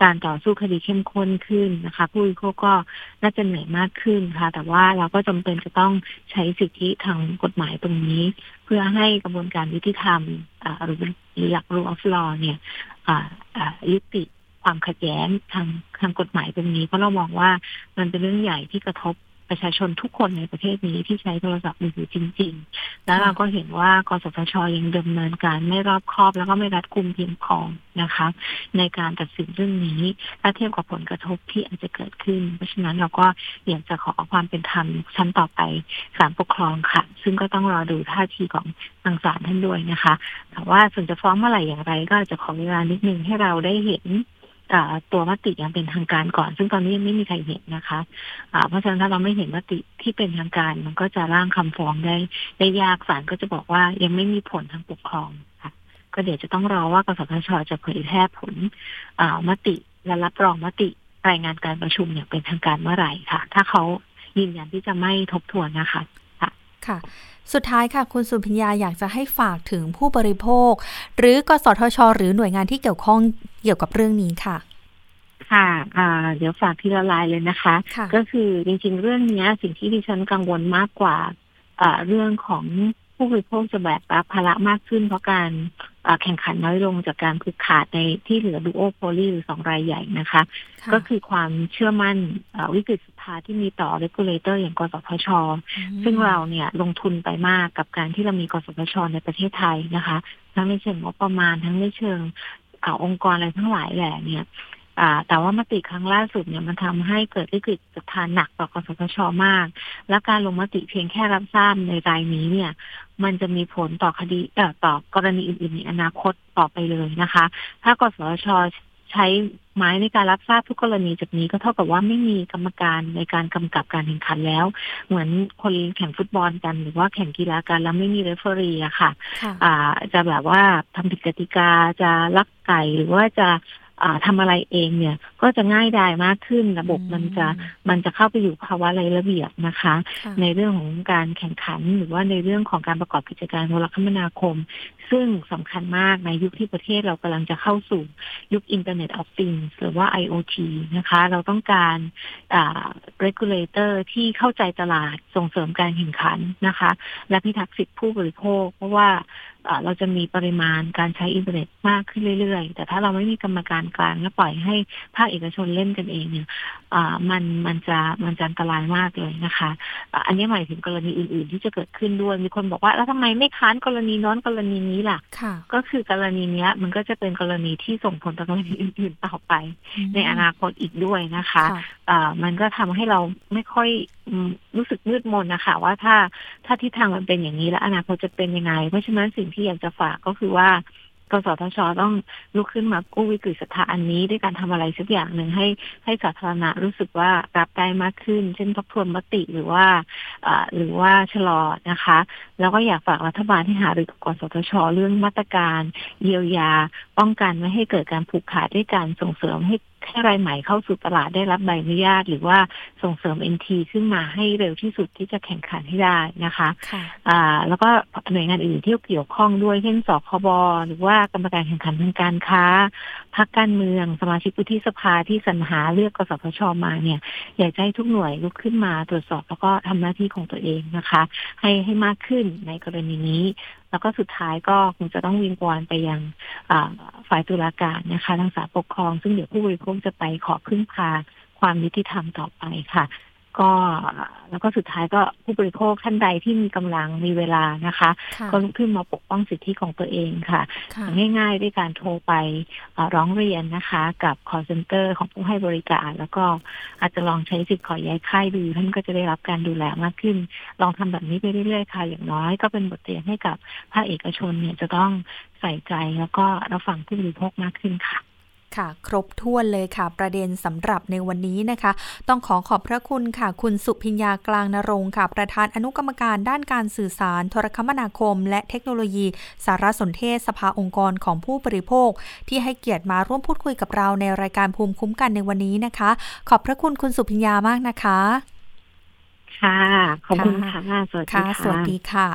การต่อสู้คดีเข้มข้นขึ้นนะคะ ผู้วิคราะห์ก็น่าจะเหนื่อยมากขึ้นค่ะ แต่ว่าเราก็จำเป็นจะต้องใช้สิทธิทางกฎหมายตรงนี้ พื่อให้กระบวนการยุติธรรมหรือหลักรูออฟลอเนี่ยยุติความขัดแย้งทางทางกฎหมายตรงนี้ เพราะเรามองว่ามันเป็นเรื่องใหญ่ที่กระทบ ประชาชนทุกคนในประเทศนี้ที่ใช้โทรศัพท์มือถือจริง ๆ แล้วเราก็เห็นว่ากสทชยังดำเนินการไม่รอบคอบ แล้วก็ไม่รัดกุมเพียงพอนะคะ ในการตัดสินเรื่องนี้ถ้าเทียบกับผลกระทบที่อาจจะเกิดขึ้น เพราะฉะนั้นเราก็อยากจะขอความเป็นธรรมชั้นต่อไปศาลปกครองค่ะ ซึ่งก็ต้องรอดูท่าทีของทางศาลท่านด้วยนะคะแต่ว่าส่วนจะฟ้องเมื่อไหร่อย่างไร ก็จะขอเวลานิดนึงให้เราได้เห็น ตัวมติย่างเป็นทางการก่อน ซึ่งตอนนี้ยังไม่มีใครเห็นนะคะะเพราะฉะนั้นถ้าเราไม่เห็นมติที่เป็นทางการ มันก็จะร่างคำฟ้องได้ได้ยากศาลก็จะบอกว่ายังไม่มีผลทางปกครองค่ะ ก็เดี๋ยวจะต้องรอว่ากสทชจะเผยแพร่ผลมติและรับรองมติรายงานการประชุมอย่างเป็นทางการเมื่อไหร่ค่ะ ถ้าเขายืนยันที่จะไม่ทบทวนนะคะ ค่ะ สุดท้ายค่ะ คุณสุพิญญาอยากจะให้ฝากถึงผู้บริโภค หรือกสทช หรือหน่วยงานที่เกี่ยวข้องเกี่ยวกับเรื่องนี้ค่ะค่ะอ่าเดี๋ยวฝากทีละรายเลยนะคะคะ ก็คือจริงๆ เรื่องนี้สิ่งที่ดิฉันกังวลมากกว่าอ่าเรื่องของ ผู้บริโภคจะแบกรับภาระมากขึ้น เพราะการแข่งขันน้อยลงจากการผูกขาดในที่เหลือ duopoly หรือสองรายใหญ่นะคะ ก็คือความเชื่อมั่นวิกฤตสุดท้ายที่มีต่อ regulator อย่างกสทช ซึ่งเราเนี่ยลงทุนไปมากกับการที่เรามีกสทช ในประเทศไทยนะคะ ทั้งในเชิงงบประมาณทั้งในเชิงองค์กรอะไรทั้งหลายแหละเนี่ย แต่ว่ามติครั้งล่าสุดเนี่ยมันทำให้เกิดวิกฤตสถานหนักต่อกสทชมาก และการลงมติเพียงแค่รับทราบในรายนี้เนี่ย มันจะมีผลต่อคดีเอ่อต่อกรณีอื่นๆในอนาคตต่อไปเลยนะคะ ถ้ากสทชใช้ไม้ในการรับทราบทุกกรณีจากนี้ก็เท่ากับว่าไม่มีกรรมการในการกำกับการแข่งขันแล้ว เหมือนคนแข่งฟุตบอลกัน หรือว่าแข่งกีฬากันแล้วไม่มีเรฟเฟอรีอะค่ะอ่าจะแบบว่าทำผิดกติกาจะลักไก่หรือว่าจะ ทำอะไรเองเนี่ย ก็จะง่ายดายมากขึ้น ระบบมันจะมันจะเข้าไปอยู่ภาวะไรระเบียบนะคะ ในเรื่องของการแข่งขันหรือว่าในเรื่องของการประกอบกิจการโทรคมนาคม ซึ่งสำคัญมากในยุคที่ประเทศเรากำลังจะเข้าสู่ยุค Internet of Things หรือว่า IoT นะคะ เราต้องการอ่า regulator ที่เข้าใจตลาดส่งเสริมการแข่งขันนะคะ และพิทักษ์สิทธิผู้บริโภค เพราะว่าเราจะมีปริมาณการใช้อินเทอร์เน็ตมากขึ้นเรื่อยๆ แต่ถ้าเราไม่มีกรรมการกลางและปล่อยให้ภาคเอกชนเล่นกันเองเนี่ยมันมันจะมันจะอันตรายมากเลยนะคะอันนี้หมายถึงกรณีอื่นๆ ที่จะเกิดขึ้นด้วย มีคนบอกว่าแล้วทำไมไม่ค้านกรณีน้อนกรณีนี้ล่ะ ก็คือกรณีนี้มันก็จะเป็นกรณีที่ส่งผลต่อกรณีอื่นๆต่อไป ในอนาคตอีกด้วยนะคะมันก็ทำให้เราไม่ค่อยรู้สึกมืดมนนะคะว่าถ้าถ้าทิศทางมันเป็นอย่างนี้แล้วอนาคตจะเป็นยังไง เพราะฉะนั้นสิ่งที่อยากจะฝากก็คือว่ากสทชต้องลุกขึ้นมากู้วิกฤตศรัทธาอันนี้ด้วยการทำอะไรสักอย่างหนึ่งให้ให้สาธารณะรู้สึกว่ารับได้มากขึ้น เช่นทบทวนมติหรือว่าหรือว่าชะลอนะคะ แล้วก็อยากฝากรัฐบาลที่หารือกับกสทช เรื่องมาตรการเยียวยา ป้องกันไม่ให้เกิดการผูกขาดด้วยการส่งเสริมให้ให้รายใหม่เข้าสู่ตลาดได้รับใบอนุญาต หรือว่าส่งเสริม NT ขึ้นมาให้เร็วที่สุดที่จะแข่งขันให้ได้นะคะอ่าแล้วก็หน่วยงานอื่นที่เกี่ยวข้องด้วยเช่นสคบหรือว่ากรรมการแข่งขันทางการค้าพรรคการเมือง สมาชิกวุฒิสภาที่สรรหาเลือกกสทชมาเนี่ย อยากให้ทุกหน่วยลุกขึ้นมาตรวจสอบแล้วก็ทำหน้าที่ของตัวเองนะคะ ให้ให้มากขึ้นในกรณีนี้ แล้วก็สุดท้ายก็คงจะต้องวิงวอนไปยังฝ่ายตุลาการนะคะทางศาลปกครอง ซึ่งเดี๋ยวผู้บริโภคจะไปขอพึ่งพาความยุติธรรมต่อไปค่ะ ก็แล้วก็สุดท้ายก็ผู้บริโภคท่านใดที่มีกำลังมีเวลานะคะ ก็ลุกขึ้นมาปกป้องสิทธิของตัวเองค่ะ ง่ายๆ ด้วยการโทรไปร้องเรียนนะคะ กับ call center ของผู้ให้บริการ แล้วก็อาจจะลองใช้สิทธิ์ขอย้ายค่ายดูท่านก็จะได้รับการดูแลมากขึ้น ลองทำแบบนี้ไปเรื่อยๆค่ะอย่างน้อยก็เป็นบทเรียนให้กับภาคเอกชนเนี่ยจะต้องใส่ใจแล้วก็รับฟังผู้บริโภคมากขึ้นค่ะ ค่ะ ครบถ้วนเลยค่ะ ประเด็นสำหรับในวันนี้นะคะ ต้องขอขอบพระคุณค่ะ คุณสุพิญญากลางนรงค์ค่ะ ประธานอนุกรรมการด้านการสื่อสาร โทรคมนาคม และเทคโนโลยี สารสนเทศสภาองค์กรของผู้บริโภค ที่ให้เกียรติมาร่วมพูดคุยกับเราในรายการภูมิคุ้มกันในวันนี้นะคะ ขอบพระคุณคุณสุพิญญามากนะคะ ค่ะ ขอบคุณค่ะ สวัสดีค่ะสวัสดีค่ะ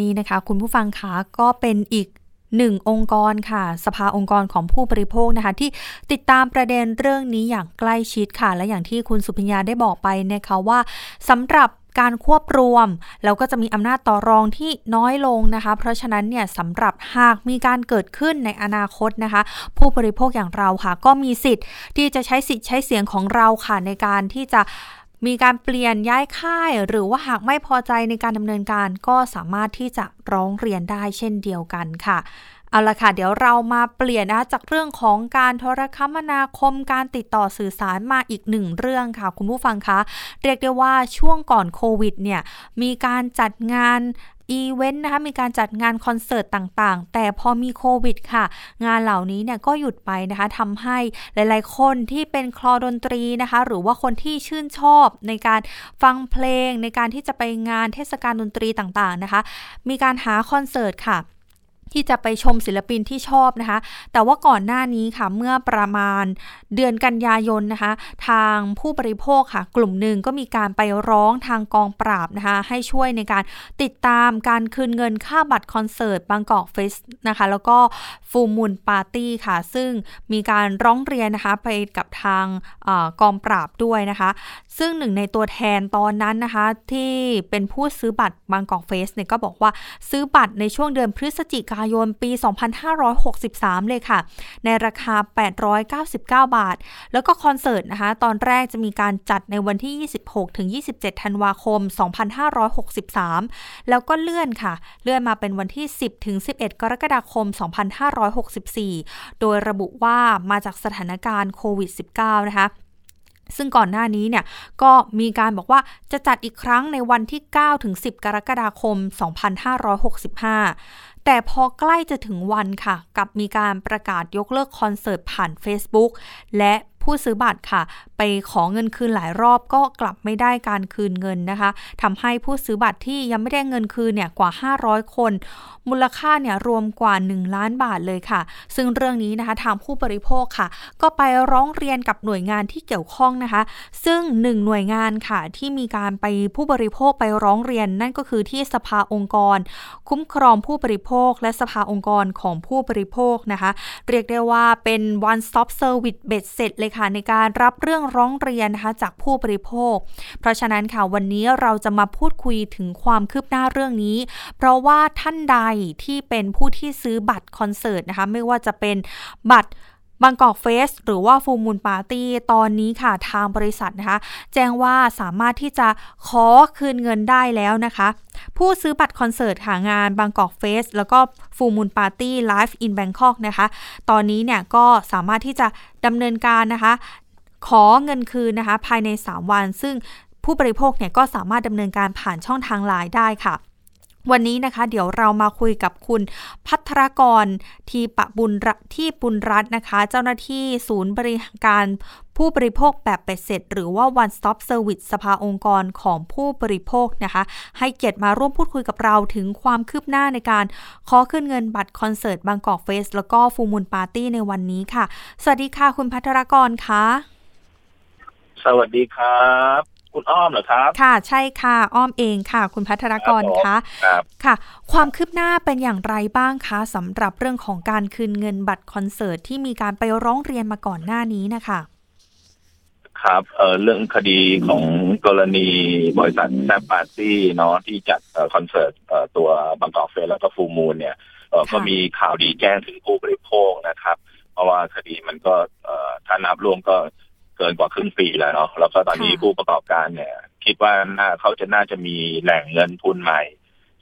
นี่นะคะ คุณผู้ฟังคะก็เป็นอีก หนึ่งองค์กรค่ะ สภาองค์กรของผู้บริโภคนะคะ ที่ติดตามประเด็นเรื่องนี้อย่างใกล้ชิดค่ะ และอย่างที่คุณสุพิญญาได้บอกไปนะคะว่าสำหรับการควบรวม แล้วก็จะมีอำนาจต่อรองที่น้อยลงนะคะ เพราะฉะนั้นเนี่ยสำหรับหากมีการเกิดขึ้นในอนาคตนะคะ ผู้บริโภคอย่างเราค่ะ ก็มีสิทธิ์ที่จะใช้สิทธิ์ใช้เสียงของเราค่ะในการที่จะ มีการเปลี่ยนย้ายค่าย หรือว่าหากไม่พอใจในการดำเนินการก็สามารถที่จะร้องเรียนได้เช่นเดียวกันค่ะเอาละค่ะเดี๋ยวเรามาเปลี่ยนนะจากเรื่องของการโทรคมนาคมการติดต่อสื่อสารมาอีกหนึ่งเรื่องค่ะ คุณผู้ฟังคะ เรียกได้ว่าช่วงก่อนโควิดเนี่ยมีการจัดงาน อีเวนต์นะคะมีการจัดงานคอนเสิร์ตต่างๆ แต่พอมีโควิดค่ะ งานเหล่านี้เนี่ยก็หยุดไปนะคะทำให้หลายๆ คนที่เป็นคลอดนตรีนะคะ หรือว่าคนที่ชื่นชอบในการฟังเพลง ในการที่จะไปงานเทศกาลดนตรีต่างๆนะคะ มีการหาคอนเสิร์ตค่ะ ที่จะไปชมศิลปินที่ชอบนะคะ แต่ว่าก่อนหน้านี้ค่ะ เมื่อประมาณเดือนกันยายนนะคะ ทางผู้บริโภคค่ะ กลุ่มหนึ่งก็มีการไปร้องทางกองปราบนะคะ ให้ช่วยในการติดตามการคืนเงินค่าบัตรคอนเสิร์ตบางกอกเฟสนะคะ แล้วก็ฟูมูลปาร์ตี้ค่ะ ซึ่งมีการร้องเรียนนะคะ ไปกับทางอกองปราบด้วยนะคะ ซึ่งหนึ่งในตัวแทนตอนนั้นนะคะ ที่เป็นผู้ซื้อบัตรบางกอกเฟสเนี่ยก็บอกว่าซื้อบัตรในช่วงเดือนพฤศจิกายนปี 2563 เลยค่ะ ในราคา 899 บาท แล้วก็คอนเสิร์ตนะคะ ตอนแรกจะมีการจัดในวันที่ 26 ถึง 27 ธันวาคม 2563 แล้วก็เลื่อนค่ะ เลื่อนมาเป็นวันที่ 10 ถึง 11 กรกฎาคม 2564 โดยระบุว่ามาจากสถานการณ์โควิด -19 นะคะซึ่งก่อนหน้านี้เนี่ยก็มีการบอกว่าจะจัดอีกครั้งในวันที่ 9 ถึง 10 กรกฎาคม 2565 แต่พอใกล้จะถึงวันค่ะ กับมีการประกาศยกเลิกคอนเสิร์ตผ่าน Facebook และ ผู้ซื้อบัตรค่ะ ไปขอเงินคืนหลายรอบก็กลับไม่ได้การคืนเงินนะคะทำให้ผู้ซื้อบัตรที่ยังไม่ได้เงินคืนเนี่ยกว่า 500 คน มูลค่าเนี่ยรวมกว่า 1 ล้านบาทเลยค่ะ ซึ่งเรื่องนี้นะคะทางผู้บริโภคค่ะ ก็ไปร้องเรียนกับหน่วยงานที่เกี่ยวข้องนะคะ ซึ่งหนึ่งหน่วยงานค่ะที่มีการไปผู้บริโภคไปร้องเรียน นั่นก็คือที่สภาองค์กร คุ้มครองผู้บริโภค และสภาองค์กรของผู้บริโภคนะคะ เรียกได้ว่าเป็น one stop service เบ็ดเสร็จเลยค่ะในการรับเรื่องร้องเรียนนะคะจากผู้บริโภค เพราะฉะนั้นค่ะวันนี้เราจะมาพูดคุยถึงความคืบหน้าเรื่องนี้ เพราะว่าท่านใดที่เป็นผู้ที่ซื้อบัตรคอนเสิร์ตนะคะไม่ว่าจะเป็นบัตร บางกอกเฟสหรือว่าฟูมูลปาร์ตี้ตอนนี้ค่ะทางบริษัทนะคะแจ้งว่าสามารถที่จะขอคืนเงินได้แล้วนะคะ ผู้ซื้อบัตรคอนเสิร์ตหางานบางกอกเฟสแล้วก็Full Moon Party Live in Bangkok นะคะ ตอนนี้เนี่ยก็สามารถที่จะดำเนินการนะคะ ขอเงินคืนนะคะ ภายใน 3 วัน ซึ่งผู้บริโภคเนี่ยก็สามารถดำเนินการผ่านช่องทางไลน์ได้ค่ะ วันนี้นะคะ เดี๋ยวเรามาคุยกับคุณพัทรกรทีปะบุญที่บุญรัตน์นะคะ เจ้าหน้าที่ศูนย์บริการผู้บริโภคแบบเบ็ดเสร็จ หรือว่า one stop service สภาองค์กรของผู้บริโภคนะคะ ให้เกียรติมาร่วมพูดคุยกับเราถึงความคืบหน้าในการขอขึ้นเงินบัตรคอนเสิร์ตบางกอกเฟส แล้วก็ฟูมูลปาร์ตี้ในวันนี้ค่ะ สวัสดีค่ะ คุณพัทรกรคะสวัสดีครับ คุณอ้อมเหรอครับ ค่ะ ใช่ค่ะ อ้อมเองค่ะ คุณพัทรกรคะครับค่ะ ความคืบหน้าเป็นอย่างไรบ้างคะสำหรับเรื่องของการคืนเงินบัตรคอนเสิร์ตที่มีการไปร้องเรียนมาก่อนหน้านี้นะคะครับเออเรื่องคดีของกรณีบริษัท Zaap Party เนาะที่จัดคอนเสิร์ตตัว Bangkok Fest แล้วก็ Full Moon เนี่ยก็มีข่าวดีแจ้งถึงผู้บริโภคนะครับ เพราะว่าคดีมันก็ถ้านับรวมก็ เกินกว่าครึ่งปีแล้วเนาะแล้วก็ตอนนี้ผู้ประกอบการเนี่ย คิดว่าน่าเขาจะน่าจะมีแหล่งเงินทุนใหม่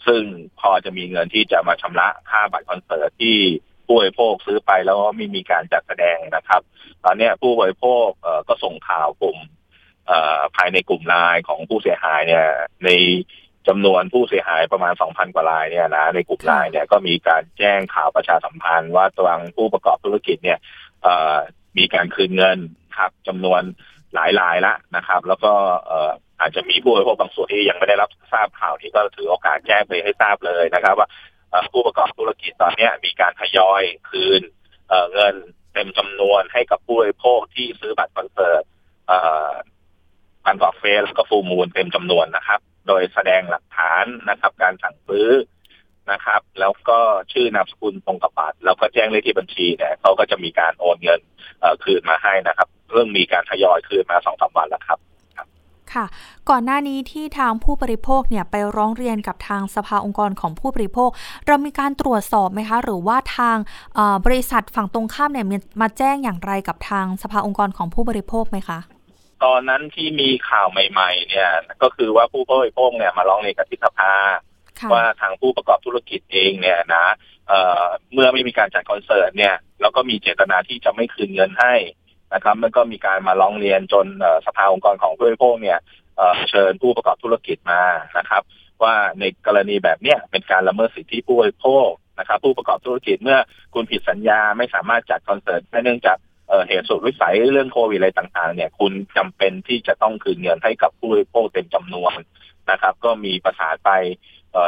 ซึ่งพอจะมีเงินที่จะมาชำระค่าบัตรคอนเสิร์ตที่ผู้บริโภคซื้อไปแล้วไม่มีการจัดแสดงนะครับ ตอนนี้ผู้บริโภคก็ส่งข่าวกลุ่มภายในกลุ่มไลน์ของผู้เสียหายเนี่ย ในจำนวนผู้เสียหายประมาณสองพันกว่ารายเนี่ยนะในกลุ่มไลน์เนี่ยก็มีการแจ้งข่าวประชาสัมพันธ์ว่าตัวผู้ประกอบธุรกิจเนี่ยมีการคืนเงิน ครับจำนวนหลายรายละนะครับ แล้วก็อาจจะมีผู้บริโภคบางส่วนที่ยังไม่ได้รับทราบข่าวที่ก็ถือโอกาสแจ้งไปให้ทราบเลยนะครับ ว่าผู้ประกอบธุรกิจตอนนี้มีการทยอยคืนเงินเต็มจำนวนให้กับผู้บริโภคที่ซื้อบัตรคอนเสิร์ตบันกอกเฟสแล้วก็ฟูมูลเต็มจำนวนนะครับ โดยแสดงหลักฐานนะครับ การสั่งซื้อนะครับ แล้วก็ชื่อนามสกุลตรงกับบัตรแล้วก็แจ้งเลขที่บัญชีเนี่ยเขาก็จะมีการโอนเงินคืนมาให้นะครับ เริ่มมีการทยอยคืนมาสองสาวันแล้วครับค่ะ ก่อนหน้านี้ที่ทางผู้บริโภคเนี่ยไปร้องเรียนกับทางสภาองค์กรของผู้บริโภค เรามีการตรวจสอบไหมคะ หรือว่าทางบริษัทฝั่งตรงข้ามเนี่ยมาแจ้งอย่างไรกับทางสภาองค์กรของผู้บริโภคไหมคะ ตอนนั้นที่มีข่าวใหม่ ๆ เนี่ยก็คือว่าผู้บริโภคเนี่ยมาร้องเรียนกับทิศภา ว่าทางผู้ประกอบธุรกิจเองเนี่ยนะเเมื่อไม่มีการจัดคอนเสิร์ตเนี่ยแล้วก็มีเจตนาที่จะไม่คืนเงินให้ นะครับ มันก็มีการมาร้องเรียนจนสภาองค์กรของผู้บริโภคเนี่ยเชิญผู้ประกอบธุรกิจมานะครับ ว่าในกรณีแบบเนี้ยเป็นการละเมิดสิทธิผู้บริโภคนะครับ ผู้ประกอบธุรกิจเมื่อคุณผิดสัญญาไม่สามารถจัดคอนเสิร์ตเนื่องจากเหตุสุดวิสัยเรื่องโควิดอะไรต่างๆ เนี่ย คุณจำเป็นที่จะต้องคืนเงินให้กับผู้บริโภคเต็มจำนวนนะครับ ก็มีประสานไป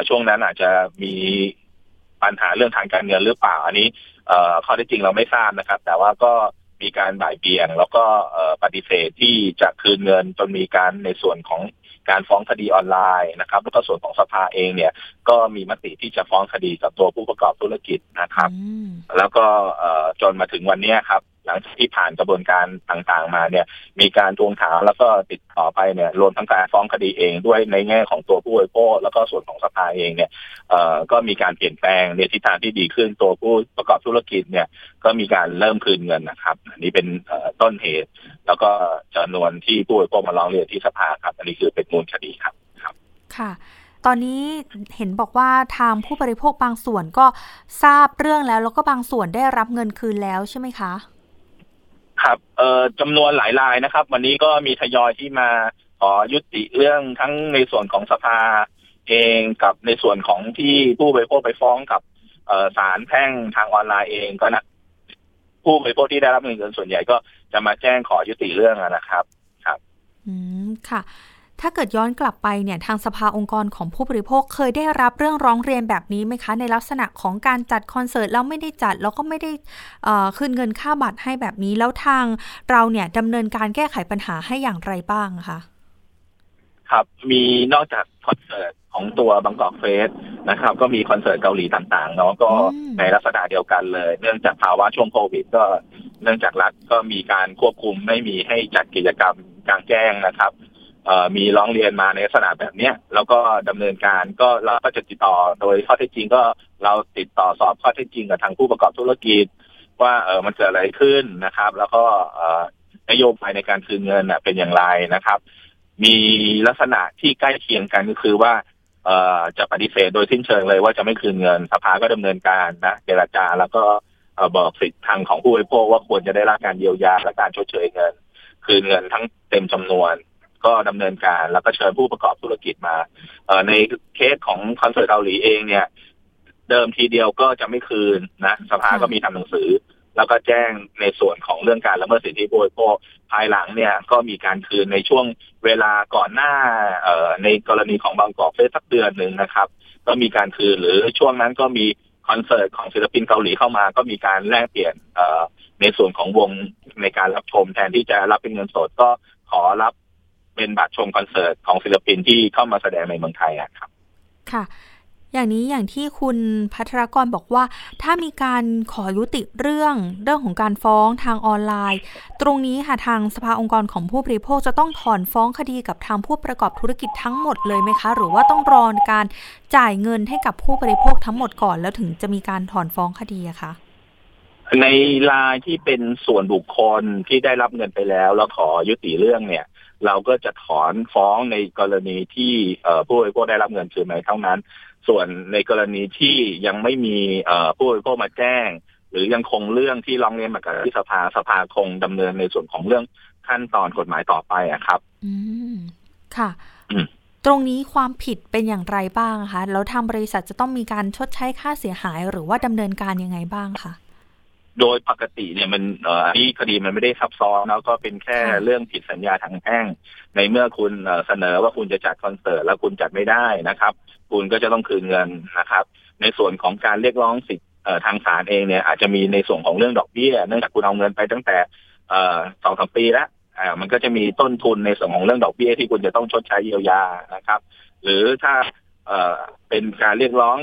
ช่วงนั้นอาจจะมีปัญหาเรื่องทางการเงินหรือเปล่า อันนี้ข้อที่จริงเราไม่ทราบนะครับ แต่ว่าก็ มีการบ่ายเบี่ยง แล้วก็ปฏิเสธที่จะคืนเงินจนมีการในส่วนของการฟ้องคดีออนไลน์นะครับแล้วก็ส่วนของสภาเองเนี่ย ก็มีมติที่จะฟ้องคดีกับตัวผู้ประกอบธุรกิจนะครับ แล้วก็จนมาถึงวันนี้ครับ หลังจากที่ผ่านกระบวนการต่างๆมาเนี่ย มีการทวงถามแล้วก็ติดต่อไปเนี่ยรวมทั้งการฟ้องคดีเองด้วยในแง่ของตัวผู้บริโภคแล้วก็ส่วนของสภาเองเนี่ยเอ่อก็มีการเปลี่ยนแปลงในทิศทางที่ดีขึ้นตัวผู้ประกอบธุรกิจเนี่ยก็มีการเริ่มคืนเงินนะครับอันนี้เป็นต้นเหตุ แล้วก็จำนวนที่ผู้บริโภคมาร้องเรียนที่สภาครับ อันนี้คือเป็นมูลคดีครับครับ ค่ะตอนนี้เห็นบอกว่าทางผู้บริโภคบางส่วนก็ทราบเรื่องแล้ว แล้วก็บางส่วนได้รับเงินคืนแล้วใช่ไหมคะ ครับเอ่อจำนวนหลายรายนะครับ วันนี้ก็มีทยอยที่มาขอยุติเรื่องทั้งในส่วนของสภาเองกับในส่วนของที่ผู้บริโภคไปฟ้องกับเอ่อศาลแพ่งทางออนไลน์เองก็นะ ผู้บริโภคที่ได้รับเงินส่วนใหญ่ก็จะมาแจ้งขอยุติเรื่องนะครับ ครับ อืมค่ะ ถ้าเกิดย้อนกลับไปเนี่ยทางสภาองค์กรของผู้บริโภคเคยได้รับเรื่องร้องเรียนแบบนี้ไหมคะ ในลักษณะของการจัดคอนเสิร์ตแล้วไม่ได้จัดแล้วก็ไม่ได้คืนเงินค่าบัตรให้แบบนี้ แล้วทางเราเนี่ยดำเนินการแก้ไขปัญหาให้อย่างไรบ้างคะครับมีนอกจากคอนเสิร์ตของตัวบางกอกเฟสนะครับ ก็มีคอนเสิร์ตเกาหลีต่างๆเนาะก็ในลักษณะเดียวกันเลย เนื่องจากภาวะช่วงโควิด ก็เนื่องจากรัฐก็มีการควบคุมไม่มีให้จัดกิจกรรมกลางแจ้งนะครับ มีร้องเรียนมาในลักษณะแบบเนี้ยแล้วก็ดำเนินการก็เราก็จะติดต่อโดยข้อเท็จจริงก็เราติดต่อสอบข้อเท็จจริงกับทางผู้ประกอบธุรกิจ ว่าเออมันเกิดอะไรขึ้นนะครับ แล้วก็นโยบายในการคืนเงินเป็นอย่างไรนะครับ มีลักษณะที่ใกล้เคียงกันก็คือว่าเออจะปฏิเสธโดยสิ้นเชิงเลยว่าจะไม่คืนเงินสภาก็ดำเนินการนะเจรจาแล้วก็บอกสิทธิทางของผู้บริโภคว่าควรจะได้รับการเยียวยาและการชดเชยเงิน คืนเงินทั้งเต็มจำนวน ก็ดำเนินการแล้วก็เชิญผู้ประกอบธุรกิจมาในเคสของคอนเสิร์ตเกาหลีเองเนี่ย เดิมทีเดียวก็จะไม่คืนนะสภาก็มีทำหนังสือ แล้วก็แจ้งในส่วนของเรื่องการละเมิดสิทธิผู้บริโภคภายหลังเนี่ย ก็มีการคืนในช่วงเวลาก่อนหน้าเอในกรณีของบางกอกเฟสสักเดือนหนึ่งนะครับ ก็มีการคืนหรือช่วงนั้นก็มีคอนเสิร์ตของศิลปินเกาหลีเข้ามา ก็มีการแลกเปลี่ยนในส่วนของวงในการรับชมแทนที่จะรับเป็นเงินสดก็ขอรับ เป็นบัตรชมคอนเสิร์ตของศิลปินที่เข้ามาแสดงในเมืองไทยครับ ค่ะ อย่างนี้อย่างที่คุณพัทรกรบอกว่า ถ้ามีการขอยุติเรื่องเรื่องของการฟ้องทางออนไลน์ ตรงนี้ค่ะทางสภาองค์กรของผู้บริโภคจะต้องถอนฟ้องคดีกับทางผู้ประกอบธุรกิจทั้งหมดเลยไหมคะ หรือว่าต้องรอการจ่ายเงินให้กับผู้บริโภคทั้งหมดก่อน แล้วถึงจะมีการถอนฟ้องคดีอะคะในลายที่เป็นส่วนบุคคลที่ได้รับเงินไปแล้ว แล้วขอยุติเรื่องเนี่ย เราก็จะถอนฟ้องในกรณีที่ผู้บริโภคได้รับเงินคืนไหมเท่านั้น ส่วนในกรณีที่ยังไม่มีผู้บริโภคมาแจ้ง หรือยังคงเรื่องที่ร้องเรียนมากับที่สภาสภาคงดำเนินในส่วนของเรื่องขั้นตอนกฎหมายต่อไปอะครับ อืมค่ะตรงนี้ความผิดเป็นอย่างไรบ้างคะ แล้วทางบริษัทจะต้องมีการชดใช้ค่าเสียหาย หรือว่าดำเนินการยังไงบ้างคะ โดยปกติเนี่ยมันเอ่อที่คดีมันไม่ได้ซับซ้อนแล้วก็เป็นแค่เรื่องผิดสัญญาทางแพ่งในเมื่อคุณเสนอว่าคุณจะจัดคอนเสิร์ตแล้วคุณจัดไม่ได้นะครับ คุณก็จะต้องคืนเงินนะครับ ในส่วนของการเรียกร้องสิทธิทางศาลเองเนี่ยอาจจะมีในส่วนของเรื่องดอกเบี้ยเนื่องจากคุณเอาเงินไปตั้งแต่สองสามปีแล้วมันก็จะมีต้นทุนในส่วนของเรื่องดอกเบี้ยที่คุณจะต้องชดใช้เยียวยานะครับ หรือถ้าเป็นการเรียกร้อง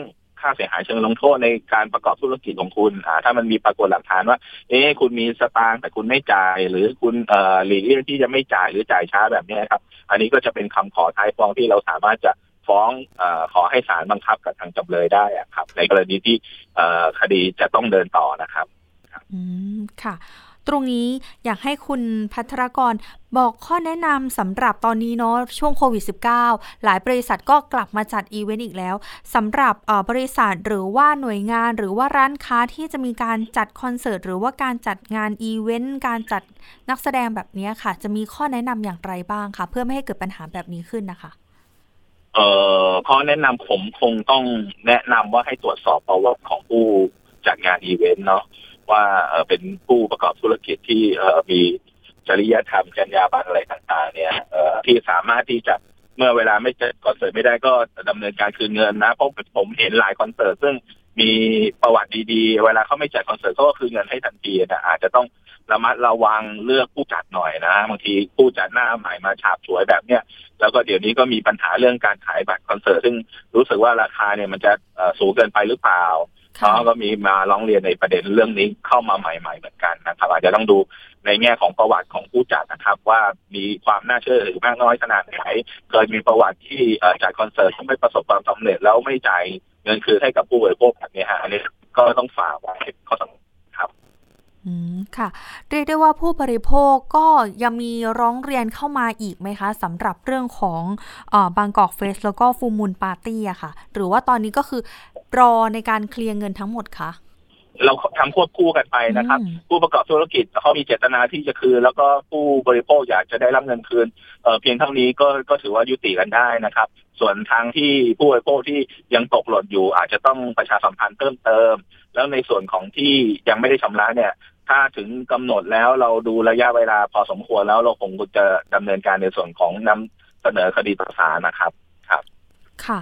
ค่าเสียหายเชิงลงโทษในการประกอบธุรกิจของคุณอ่าถ้ามันมีปรากฏหลักฐานว่า เอ๊คุณมีสตางค์แต่คุณไม่จ่าย หรือคุณเอ่อหลีกเลี่ยงที่จะไม่จ่ายหรือจ่ายช้าแบบนี้ครับ อันนี้ก็จะเป็นคำขอท้ายฟ้องที่เราสามารถจะฟ้องอขอให้ศาลบังคับกับทางจำเลยได้ครับ ในกรณีที่คดีจะต้องเดินต่อนะครับอืมค่ะ ตรงนี้อยากให้คุณพัทรกรบอกข้อแนะนำสำหรับตอนนี้เนาะช่วงโควิด -19 หลายบริษัทก็กลับมาจัดอีเวนต์อีกแล้วสำหรับบริษัทหรือว่าหน่วยงานหรือว่าร้านค้าที่จะมีการจัดคอนเสิร์ตหรือว่าการจัดงานอีเวนต์การจัดนักแสดงแบบนี้ค่ะ จะมีข้อแนะนำอย่างไรบ้างคะเพื่อไม่ให้เกิดปัญหาแบบนี้ขึ้นนะคะเอ่อข้อแนะนำผมคงต้องแนะนำว่าให้ตรวจสอบประวัติของผู้จัดงานอีเวนต์เนาะ ว่าเป็นผู้ประกอบธุรกิจที่มีจริยธรรมจรรยาบรรณอะไรต่างๆ เนี่ยที่สามารถที่จะเมื่อเวลาไม่จัดคอนเสิร์ตไม่ได้ก็ดำเนินการคืนเงินนะเพราะผมเห็นหลายคอนเสิร์ตซึ่งมีประวัติดีๆ เวลาเขาไม่จัดคอนเสิร์ตเขาก็คืนเงินให้ทันทีนะอาจจะต้องระมัดระวังเลือกผู้จัดหน่อยนะบางทีผู้จัดหน้าใหม่มาฉาบสวยแบบเนี้ยแล้วก็เดี๋ยวนี้ก็มีปัญหาเรื่องการขายบัตรคอนเสิร์ตซึ่งรู้สึกว่าราคาเนี่ยมันจะสูงเกินไปหรือเปล่า เขาก็มีมาร้องเรียนในประเด็นเรื่องนี้เข้ามาใหม่ ๆ เหมือนกันนะครับ อาจจะต้องดูในแง่ของประวัติของผู้จัดนะครับ ว่ามีความน่าเชื่อถือมากน้อยขนาดไหนเคยมีประวัติที่จัดคอนเสิร์ตที่ไม่ประสบความสำเร็จแล้วไม่จ่ายเงินคืนให้กับผู้บริโภคแบบนี้ฮะอันนี้ก็ต้องฝากไว้ข้อสังครับ อืมค่ะ เรียกได้ว่าผู้บริโภคก็ยังมีร้องเรียนเข้ามาอีกไหมคะสำหรับเรื่องของอบางกอกเฟสแล้วก็ฟูมูลปาร์ตี้อะค่ะ หรือว่าตอนนี้ก็คือ รอในการเคลียร์เงินทั้งหมดคะเราทำควบคู่กันไปนะครับ ผู้ประกอบธุรกิจเขามีเจตนาที่จะคืน แล้วก็ผู้บริโภคอยากจะได้รับเงินคืนเเพียงเท่านี้ก็ก็ถือว่ายุติกันได้นะครับ ส่วนทางที่ผู้บริโภคที่ยังตกหล่นอยู่ อาจจะต้องประชาสัมพันธ์เพิ่มเติม แล้วในส่วนของที่ยังไม่ได้ชำระเนี่ย ถ้าถึงกำหนดแล้วเราดูระยะเวลาพอสมควรแล้วเราคงจะดำเนินการในส่วนของนำเสนอคดีต่อศาลนะครับครับ ค่ะ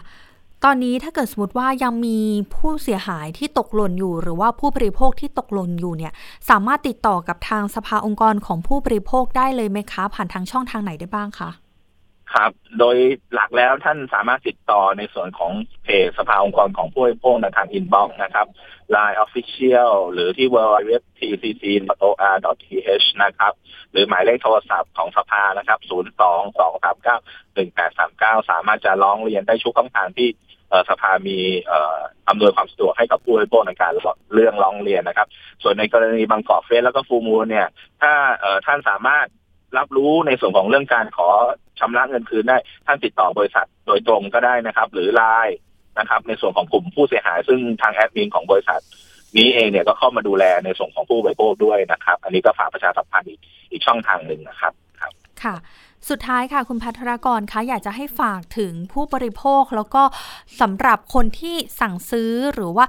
ตอนนี้ถ้าเกิดสมมติว่ายังมีผู้เสียหายที่ตกหล่นอยู่ หรือว่าผู้บริโภคที่ตกหล่นอยู่เนี่ยสามารถติดต่อกับทางสภาองค์กรของผู้บริโภคได้เลยไหมคะ ผ่านทางช่องทางไหนได้บ้างคะครับ โดยหลักแล้วท่านสามารถติดต่อในส่วนของเพจสภาองค์กรของผู้บริโภคในทาง inbox นะครับ Line Official หรือที่ www.tcc.or.th นะครับ หรือหมายเลขโทรศัพท์ของสภานะครับ 022391839 สามารถจะร้องเรียนได้ทุกช่องทางที่ สภามีอำนวยความสะดวกให้กับผู้บริโภคในการเรื่องร้องเรียนนะครับ ส่วนในกรณีบางกอกเฟสแล้วก็ฟูมูลเนี่ย ถ้าท่านสามารถรับรู้ในส่วนของเรื่องการขอชำระเงินคืนได้ ท่านติดต่อบริษัทโดยตรงก็ได้นะครับ หรือไลน์นะครับ ในส่วนของกลุ่มผู้เสียหาย ซึ่งทางแอดมินของบริษัท นี้เองเนี่ยก็เข้ามาดูแลในส่วนของผู้บริโภคด้วยนะครับ อันนี้ก็ฝากประชาสัมพันธ์อีกอีกช่องทางหนึ่งนะครับครับ ค่ะ สุดท้ายค่ะคุณพัทรกรคะอยากจะให้ฝากถึงผู้บริโภคแล้วก็สำหรับคนที่สั่งซื้อหรือว่า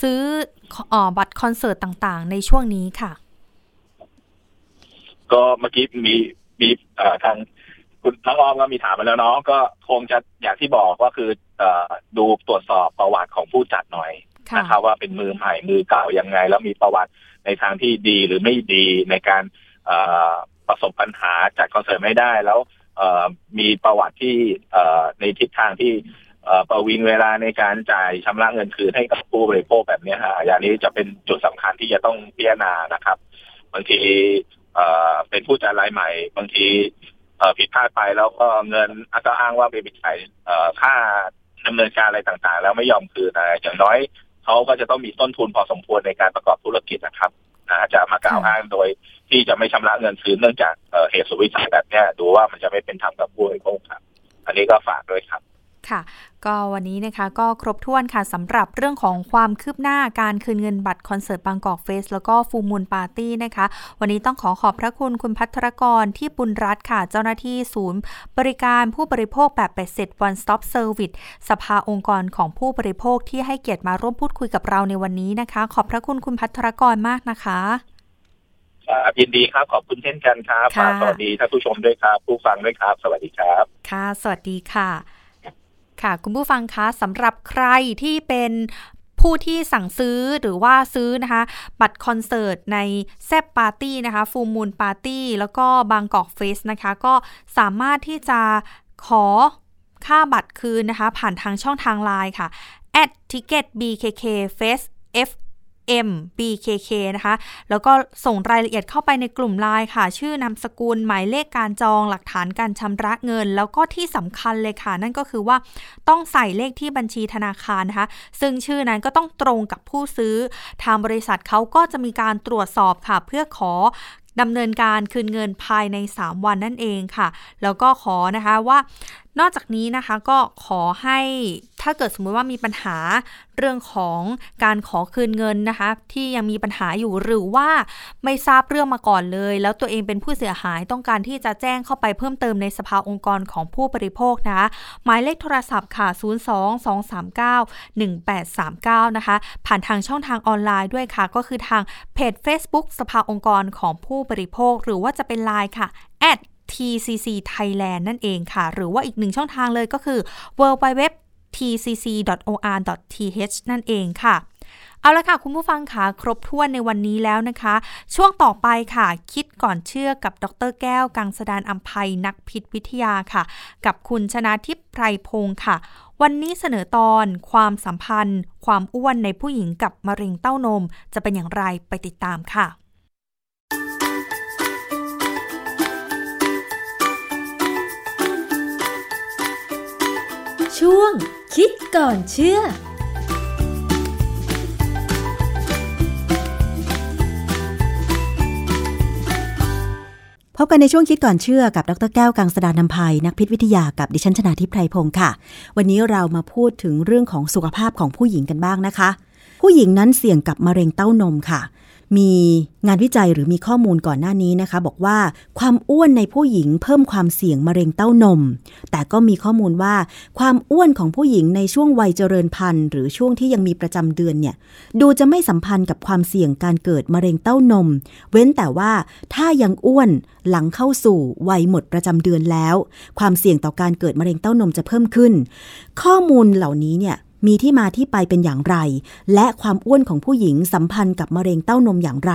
ซื้ออบัตรคอนเสิร์ตต่างๆ ในช่วงนี้ค่ะ ก็เมื่อกี้มีมีทางคุณน้องออมก็มีถามมาแล้วเนาะก็คงจะอย่างที่บอกว่าคืออดูตรวจสอบประวัติของผู้จัดหน่อยนะครับว่าเป็นมือใหม่มือเก่ายังไง แล้วมีประวัติในทางที่ดีหรือไม่ดีในการ ประสบปัญหาจัดคอนเสิร์ตไม่ได้แล้วมีประวัติที่ในทิศทางที่ประวิงเวลาในการจ่ายชำระเงินคืนให้กับผู้บริโภคแบบนี้ฮะอย่างนี้จะเป็นจุดสำคัญที่จะต้องพิจารณานะครับบางทีเป็นผู้จัดรายใหม่ บางทีผิดพลาดไปแล้วก็เงินก็อ้างว่าไปจ่ายค่าดำเนินการอะไรต่างๆ แล้วไม่ยอมคืนนะอย่างน้อยเขาก็จะต้องมีต้นทุนพอสมควรในการประกอบธุรกิจนะครับ จะมากล่าวอ้างโดยที่จะไม่ชำระเงินคืนเนื่องจากเหตุสุวิสัยแบบนี้ดูว่ามันจะไม่เป็นธรรมกับผู้บริโภคครับ อันนี้ก็ฝากด้วยครับ ค่ะ ก็วันนี้นะคะก็ครบถ้วนค่ะสำหรับเรื่องของความคืบหน้าการคืนเงินบัตรคอนเสิร์ตบางกอกเฟสแล้วก็ฟูมูลปาร์ตี้นะคะ วันนี้ต้องขอขอบพระคุณคุณพัทรกรที่ปุณรัตค่ะ เจ้าหน้าที่ศูนย์ บริการผู้บริโภคแบบเป็ดเสร็จ one stop service สภาองค์กรของผู้บริโภคที่ให้เกียรติมาร่วมพูดคุยกับเราในวันนี้นะคะ ขอบพระคุณคุณพัทรกรมากนะคะครับยินดีครับ ขอบคุณเช่นกันครับ สวัสดีท่านผู้ชมด้วยครับ ผู้ฟังด้วยครับ สวัสดีครับ ค่ะ สวัสดีค่ะ ค่ะ คุณผู้ฟังคะสำหรับใครที่เป็นผู้ที่สั่งซื้อหรือว่าซื้อนะคะ บัตรคอนเสิร์ตในแซบปาร์ตี้นะคะฟูมูลปาร์ตี้แล้วก็บางกอกเฟสนะคะ ก็สามารถที่จะขอค่าบัตรคืนนะคะ ผ่านทางช่องทางไลน์ค่ะ at ticket bkk face f mbkk นะคะ แล้วก็ส่งรายละเอียดเข้าไปในกลุ่มไลน์ค่ะ ชื่อนามสกุลหมายเลขการจองหลักฐานการชำระเงิน แล้วก็ที่สำคัญเลยค่ะ นั่นก็คือว่าต้องใส่เลขที่บัญชีธนาคารนะคะ ซึ่งชื่อนั้นก็ต้องตรงกับผู้ซื้อ ทางบริษัทเขาก็จะมีการตรวจสอบค่ะ เพื่อขอดำเนินการคืนเงินภายใน 3 วันนั่นเองค่ะ แล้วก็ขอนะคะว่านอกจากนี้นะคะก็ขอให้ ถ้าเกิดสมมติว่ามีปัญหาเรื่องของการขอคืนเงินนะคะ ที่ยังมีปัญหาอยู่หรือว่าไม่ทราบเรื่องมาก่อนเลย แล้วตัวเองเป็นผู้เสียหายต้องการที่จะแจ้งเข้าไปเพิ่มเติมในสภาองค์กรของผู้บริโภคนะคะหมายเลขโทรศัพท์ค่ะ 022391839 นะคะ ผ่านทางช่องทางออนไลน์ด้วยค่ะ ก็คือทางเพจ Facebook สภาองค์กรของผู้บริโภค หรือว่าจะเป็นไลน์ค่ะ TCC Thailand นั่นเองค่ะ หรือว่าอีกหนึ่งช่องทางเลยก็คือ www tcc.or.th นั่นเองค่ะ เอาละค่ะ คุณผู้ฟังค่ะครบถ้วนในวันนี้แล้วนะคะ ช่วงต่อไปค่ะ คิดก่อนเชื่อกับดรแก้ว กังสดานอัมภัยนักพิษวิทยาค่ะ กับคุณชนาทิพย์ไพรพงศ์ค่ะ วันนี้เสนอตอนความสัมพันธ์ ความอ้วนในผู้หญิงกับมะเร็งเต้านม จะเป็นอย่างไรไปติดตามค่ะช่วง คิดก่อนเชื่อพบกันในช่วงคิดก่อนเชื่อกับดรแก้วกังสดานนภัย นักพิษวิทยากับดิฉันชนาทิพไพรพงศ์ค่ะ วันนี้เรามาพูดถึงเรื่องของสุขภาพของผู้หญิงกันบ้างนะคะ ผู้หญิงนั้นเสี่ยงกับมะเร็งเต้านมค่ะ มีงานวิจัยหรือมีข้อมูลก่อนหน้านี้นะคะ บอกว่าความอ้วนในผู้หญิงเพิ่มความเสี่ยงมะเร็งเต้านม แต่ก็มีข้อมูลว่า ความอ้วนของผู้หญิงในช่วงวัยเจริญพันธุ์ หรือช่วงที่ยังมีประจำเดือนเนี่ยดูจะไม่สัมพันธ์กับความเสี่ยงการเกิดมะเร็งเต้านม เว้นแต่ว่าถ้ายังอ้วนหลังเข้าสู่วัยหมดประจำเดือนแล้ว ความเสี่ยงต่อการเกิดมะเร็งเต้านมจะเพิ่มขึ้น ข้อมูลเหล่านี้เนี่ย มีที่มาที่ไปเป็นอย่างไร และความอ้วนของผู้หญิงสัมพันธ์กับมะเร็งเต้านมอย่างไร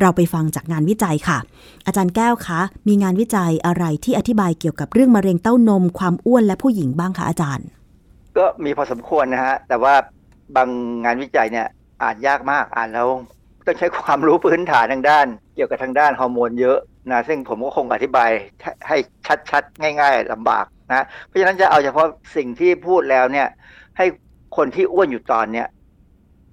เราไปฟังจากงานวิจัยค่ะ อาจารย์แก้วคะ มีงานวิจัยอะไรที่อธิบายเกี่ยวกับเรื่องมะเร็งเต้านม ความอ้วนและผู้หญิงบ้างคะอาจารย์ ก็มีพอสมควรนะฮะ แต่ว่าบางงานวิจัยเนี่ยอ่านยากมากอ่านแล้วต้องใช้ความรู้พื้นฐานทางด้าน เกี่ยวกับทางด้านฮอร์โมนเยอะนะซึ่งผมก็คงอธิบายให้ชัดๆ ง่าย ๆลำบากนะเพราะฉะนั้นจะเอาเฉพาะสิ่งที่พูดแล้วเนี่ยให้ คนที่อ้วนอยู่ตอนเนี้ย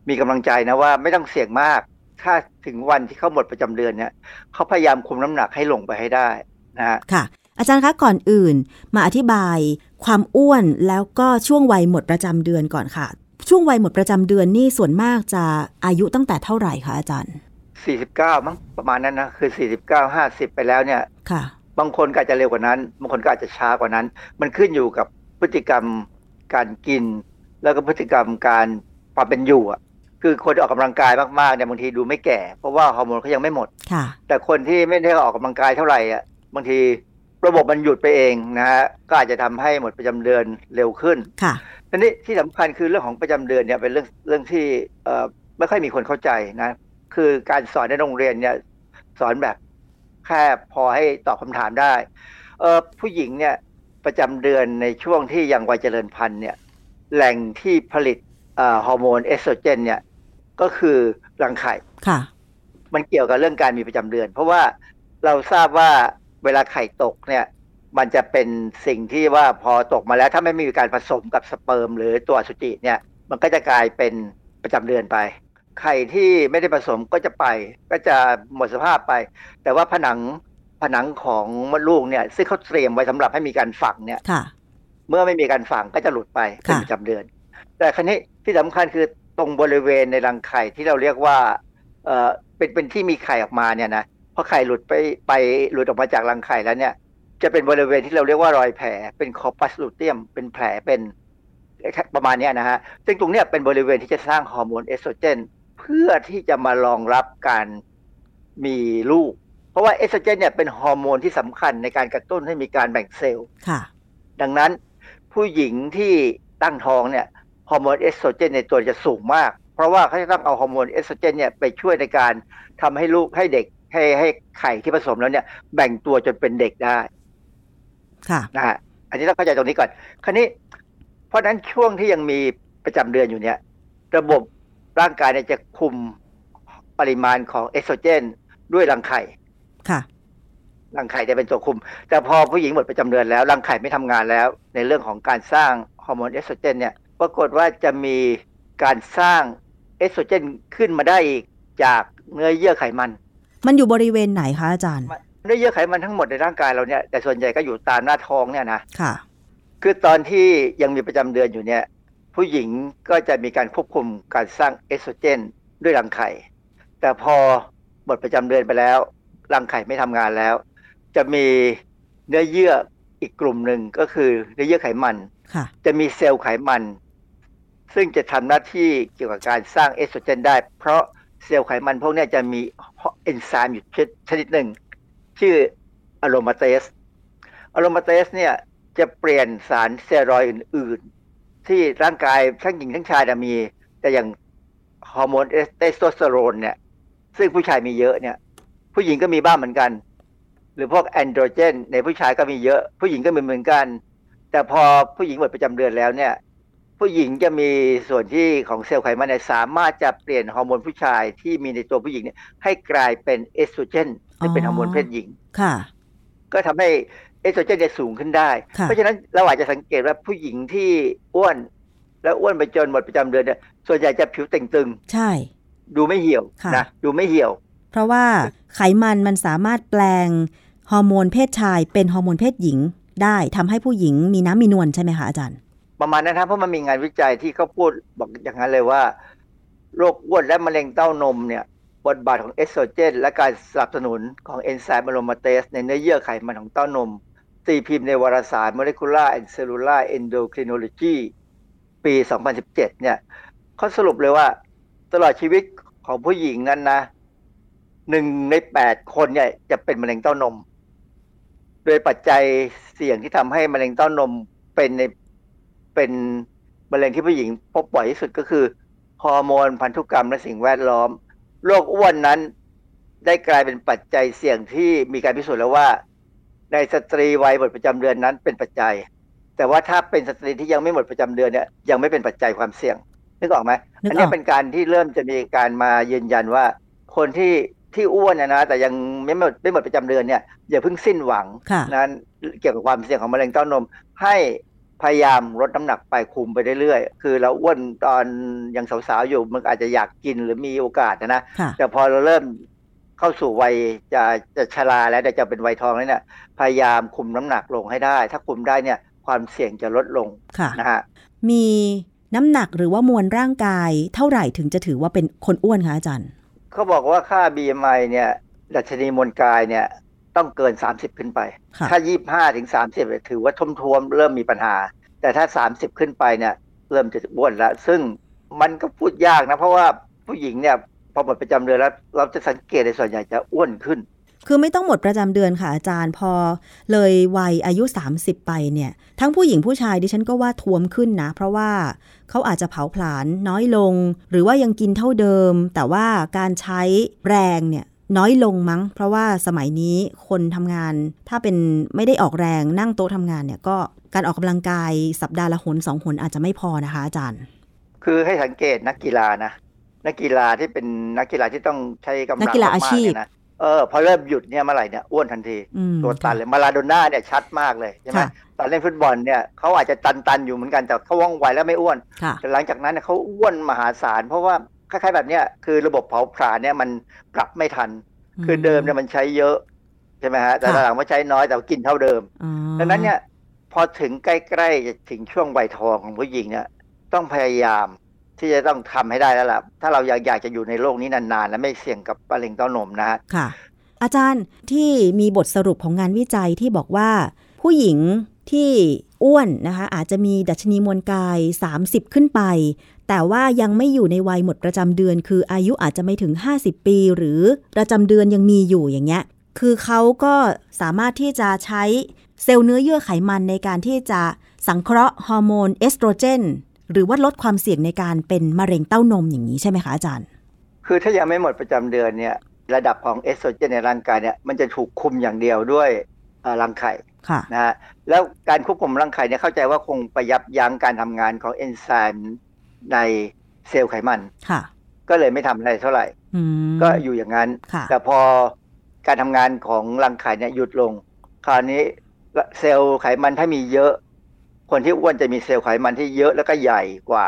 มีกำลังใจนะว่าไม่ต้องเสี่ยงมาก ถ้าถึงวันที่เขาหมดประจำเดือนเนี่ยเขาพยายามคุมน้ำหนักให้ลงไปให้ได้นะฮะค่ะ อาจารย์คะก่อนอื่น มาอธิบายความอ้วนแล้วก็ช่วงวัยหมดประจำเดือนก่อนค่ะ ช่วงวัยหมดประจำเดือนนี่ส่วนมากจะอายุตั้งแต่เท่าไหร่คะอาจารย์49มั้งประมาณนั้นนะคือ49 50ไปแล้วเนี่ยค่ะ บางคนก็อาจจะเร็วกว่านั้น บางคนก็อาจจะช้ากว่านั้น มันขึ้นอยู่กับพฤติกรรมการกิน แล้วก็พฤติกรรมการความเป็นอยู่อะคือคนที่ออกกำลังกายมากๆเนี่ยบางทีดูไม่แก่ เพราะว่าฮอร์โมนเขายังไม่หมดค่ะ แต่คนที่ไม่ได้ออกกำลังกายเท่าไหร่อะบางทีระบบมันหยุดไปเองนะฮะก็อาจจะทำให้หมดประจำเดือนเร็วขึ้นค่ะทีนี้ที่สำคัญคือเรื่องของประจำเดือนเนี่ยเป็นเรื่องเรื่องที่เอ่อไม่ค่อยมีคนเข้าใจนะ คือการสอนในโรงเรียนเนี่ยสอนแบบแค่พอให้ตอบคำถามได้เออผู้หญิงเนี่ยประจำเดือนในช่วงที่ยังวัยเจริญพันธุ์เนี่ย แหล่งที่ผลิตฮอร์โมนเอสโตรเจน เนี่ย ก็คือรังไข่ค่ะ มันเกี่ยวกับเรื่องการมีประจำเดือน เพราะว่าเราทราบว่าเวลาไข่ตกเนี่ย มันจะเป็นสิ่งที่ว่าพอตกมาแล้ว ถ้าไม่มีการผสมกับสเปิร์ม หรือตัวสุจิเนี่ย มันก็จะกลายเป็นประจำเดือนไป ไข่ที่ไม่ได้ผสมก็จะไป ก็จะหมดสภาพไป แต่ว่าผนังผนังของมดลูกเนี่ย ซึ่งเขาเตรียมไว้สำหรับให้มีการฝังเนี่ย เมื่อไม่มีการฝังก็จะหลุดไปเป็นประจำเดือน แต่คราวนี้ที่สำคัญคือตรงบริเวณในรังไข่ที่เราเรียกว่าเออเป็นเป็นที่มีไข่ออกมาเนี่ยนะพอไข่หลุดไปไปหลุดออกมาจากรังไข่แล้วเนี่ย จะเป็นบริเวณที่เราเรียกว่ารอยแผล เป็น corpus luteum เป็นแผลเป็นประมาณนี้นะฮะ ซึ่งตรงนี้เป็นบริเวณที่จะสร้างฮอร์โมนเอสโตรเจน เพื่อที่จะมารองรับการมีลูก เพราะว่าเอสโตรเจนเนี่ยเป็นฮอร์โมนที่สำคัญในการกระตุ้นให้มีการแบ่งเซลล์ดังนั้น ผู้หญิงที่ตั้งท้องเนี่ยฮอร์โมนเอสโตรเจนในตัวจะสูงมาก เพราะว่าเขาจะต้องเอาฮอร์โมนเอสโตรเจนเนี่ยไปช่วยในการทำให้ลูกให้เด็กให้ให้ไข่ที่ผสมแล้วเนี่ย แบ่งตัวจนเป็นเด็กได้ ค่ะนะฮะอันนี้ต้องเข้าใจตรงนี้ก่อน คราวนี้ เพราะนั้นช่วงที่ยังมีประจำเดือนอยู่เนี่ย ระบบร่างกายเนี่ยจะคุมปริมาณของเอสโตรเจนด้วยรังไข่ ค่ะ รังไข่จะเป็นตัวคุม แต่พอผู้หญิงหมดประจำเดือนแล้วรังไข่ไม่ทำงานแล้ว ในเรื่องของการสร้างฮอร์โมนเอสโตรเจนเนี่ยปรากฏว่าจะมีการสร้างเอสโตรเจนขึ้นมาได้อีกจากเนื้อเยื่อไขมัน มันอยู่บริเวณไหนคะอาจารย์เนื้อเยื่อไขมันทั้งหมดในร่างกายเราเนี่ยแต่ส่วนใหญ่ก็อยู่ตามหน้าท้องเนี่ยนะค่ะ คือตอนที่ยังมีประจำเดือนอยู่เนี่ยผู้หญิงก็จะมีการควบคุมการสร้างเอสโตรเจนด้วยรังไข่ แต่พอหมดประจำเดือนไปแล้วรังไข่ไม่ทำงานแล้ว จะมีเนื้อเยื่ออีกกลุ่มหนึ่งก็คือเนื้อเยื่อไขมันค่ะจะมีเซลล์ไขมัน ซึ่งจะทำหน้าที่เกี่ยวกับการสร้างเอสโตรเจนได้ เพราะเซลล์ไขมันพวกเนี้ยจะมีเอนไซม์อยู่ชนิดหนึ่ง ชื่ออะโรมาเตสอะโรมาเตสเนี่ยจะเปลี่ยนสารสเตียรอยด์อื่น ๆ ที่ร่างกายทั้งหญิงทั้งชายจะมี แต่อย่างฮอร์โมนเทสโทสเตอโรนเนี่ย ซึ่งผู้ชายมีเยอะเนี่ย ผู้หญิงก็มีบ้างเหมือนกันห รือพวกแอนโดรเจน ในผู้ชายก็มีเยอะ ผู้หญิงก็มีเหมือนกัน แต่พอผู้หญิงหมดประจำเดือนแล้วเนี่ย ผู้หญิงจะมีส่วนที่ของเซลล์ไขมันเนี่ยสามารถจะเปลี่ยนฮอร์โมนผู้ชายที่มีในตัวผู้หญิงเนี่ยให้กลายเป็นเอสโตรเจนซึ่งเป็นฮอร์โมนเพศหญิงค่ะ ก็ทำให้เอสโตรเจนเนี่ยสูงขึ้นได้ค่ะเพราะฉะนั้นเราอาจจะสังเกตว่าผู้หญิงที่อ้วน แล้วอ้วนไปจนหมดประจำเดือนเนี่ยส่วนใหญ่จะผิวเต่งตึงใช่ ดูไม่เหี่ยวค่ะนะดูไม่เหี่ยว เพราะว่าไขมันมันสามารถแปลง ฮอร์โมนเพศชายเป็นฮอร์โมนเพศหญิง ได้ทำให้ผู้หญิงมีน้ำมีนวลใช่ไหมคะอาจารย์ ประมาณนั้นครับเพราะมันมีงานวิจัยที่เขาพูดบอกอย่างนั้นเลยว่าโรคอ้วนและมะเร็งเต้านมเนี่ยบทบาทของเอสโตรเจนและการสนับสนุนของเอนไซม์อะโรมาเตสในเนื้อเยื่อไขมันของเต้านมตีพิมพ์ในวารสาร Molecular and Cellular Endocrinology ปี 2017 เนี่ยเขาสรุปเลยว่าตลอดชีวิตของผู้หญิงนั้นนะหนึ่งในแปดคนเนี่ยจะเป็นมะเร็งเต้านม โดยปัจจัยเสี่ยงที่ทำให้มะเร็งเต้านมเป็นในเป็นมะเร็งที่ผู้หญิงพบบ่อยที่สุดก็คือฮอร์โมนพันธุกรรมและสิ่งแวดล้อมโรคอ้วนนั้นได้กลายเป็นปัจจัยเสี่ยงที่มีการพิสูจน์แล้วว่า ในสตรีวัยหมดประจำเดือนนั้นเป็นปัจจัย แต่ว่าถ้าเป็นสตรีที่ยังไม่หมดประจำเดือนเนี่ยยังไม่เป็นปัจจัยความเสี่ยงนึกออกไหมนึกออกอันนี้เป็นการที่เริ่มจะมีการมายืนยันว่า คนที่ ที่อ้วนนะนะแต่ยังไม่หมดไม่หมดประจำเดือนเนี่ยอย่าเพิ่งสิ้นหวังค่ะนั้นเกี่ยวกับความเสี่ยงของมะเร็งเต้านม ให้พยายามลดน้ำหนักไปคุมไปเรื่อยๆ คือเราอ้วนตอนยังสาวๆอยู่มันอาจจะอยากกินหรือมีโอกาสนะนะค่ะแต่พอเราเริ่มเข้าสู่วัยจะจะชราแล้วแต่จะเป็นวัยทองแล้วเนี่ยพยายามคุมน้ำหนักลงให้ได้ ถ้าคุมได้เนี่ยความเสี่ยงจะลดลงค่ะนะฮะมีน้ำหนักหรือว่ามวลร่างกายเท่าไหร่ถึงจะถือว่าเป็นคนอ้วนคะอาจารย์ เขาบอกว่าค่า BMI เนี่ย ดัชนีมวลกายเนี่ย ต้องเกิน 30 ขึ้นไปค่ะถ้า 25ถึง30เนี่ยถือว่าท่วมๆเริ่มมีปัญหา แต่ถ้า 30 ขึ้นไปเนี่ย เริ่มจะอ้วนแล้ว ซึ่งมันก็พูดยากนะ เพราะว่าผู้หญิงเนี่ยพอหมดประจำเดือนแล้ว เราจะสังเกตในส่วนใหญ่จะอ้วนขึ้น คือไม่ต้องหมดประจำเดือนค่ะอาจารย์พอ เลยวัยอายุ 30 ไปเนี่ย ทั้งผู้หญิงผู้ชายดิฉันก็ว่าท้วมขึ้นนะ เพราะว่า เขาอาจจะเผาผลาญน้อยลง หรือว่ายังกินเท่าเดิม แต่ว่าการใช้แรงเนี่ยน้อยลงมั้ง เพราะว่าสมัยนี้คนทำงาน ถ้าเป็นไม่ได้ออกแรงนั่งโต๊ะทำงานเนี่ยก็การออกกำลังกายสัปดาห์ละหนสองหนอาจจะไม่พอนะคะอาจารย์ คือให้สังเกตนักกีฬานะนักกีฬาที่เป็นนักกีฬาที่ต้องใช้กำลังนักกีฬาอาชีพมกๆเนี่ยนะ เออพอเริ่มหยุดเนี่ยเมื่อไหร่เนี่ยอ้วนทันทีอืมตัวตันเลยมาลาโดน่าเนี่ยชัดมากเลยใช่ไหมค่ะตอนเล่นฟุตบอลเนี่ยเขาอาจจะตันๆอยู่เหมือนกันแต่เขาว่องไวแล้วไม่อ้วนค่ะแต่หลังจากนั้นเนี่ยเขาอ้วนมหาศาล เพราะว่าคล้ายๆแบบเนี้ยคือระบบเผาผลาญเนี่ยมันปรับไม่ทัน คือเดิมเนี่ยมันใช้เยอะใช่ไหมฮะแต่ค่ะหลังๆมาใช้น้อยแต่ว่ากินเท่าเดิมอ๋อดังนั้นเนี่ยพอถึงใกล้ๆจะถึงช่วงวัยทองของผู้หญิงเนี่ยต้องพยายาม ที่จะต้องทำให้ได้แล้วล่ะ ถ้าเราอยากอยากจะอยู่ในโลกนี้นานๆและไม่เสี่ยงกับมะเร็งเต้านมนะฮะค่ะ อาจารย์ที่มีบทสรุปของงานวิจัยที่บอกว่า ผู้หญิงที่อ้วนนะคะ อาจจะมีดัชนีมวลกาย 30 ขึ้นไป แต่ว่ายังไม่อยู่ในวัยหมดประจำเดือน คืออายุอาจจะไม่ถึง 50 ปี หรือประจำเดือนยังมีอยู่อย่างเงี้ย คือเขาก็สามารถที่จะใช้เซลล์เนื้อเยื่อไขมันในการที่จะสังเคราะห์ฮอร์โมนเอสโตรเจน หรือว่าลดความเสี่ยงในการเป็นมะเร็งเต้านมอย่างนี้ใช่ไหมคะอาจารย์ คือถ้ายังไม่หมดประจำเดือนเนี่ยระดับของเอสโตรเจนในร่างกายเนี่ยมันจะถูกคุมอย่างเดียวด้วยเอ่อรังไข่ค่ะนะฮะแล้วการควบคุมรังไข่เนี่ยเข้าใจว่าคงไปยับยั้งการทำงานของเอนไซม์ในเซลล์ไขมันค่ะก็เลยไม่ทำอะไรเท่าไหร่ก็อยู่อย่างนั้น แต่พอการทำงานของรังไข่เนี่ยหยุดลง คราวนี้เซลล์ไขมันถ้ามีเยอะ คนที่อ้วนจะมีเซลล์ไขมันที่เยอะแล้วก็ใหญ่กว่า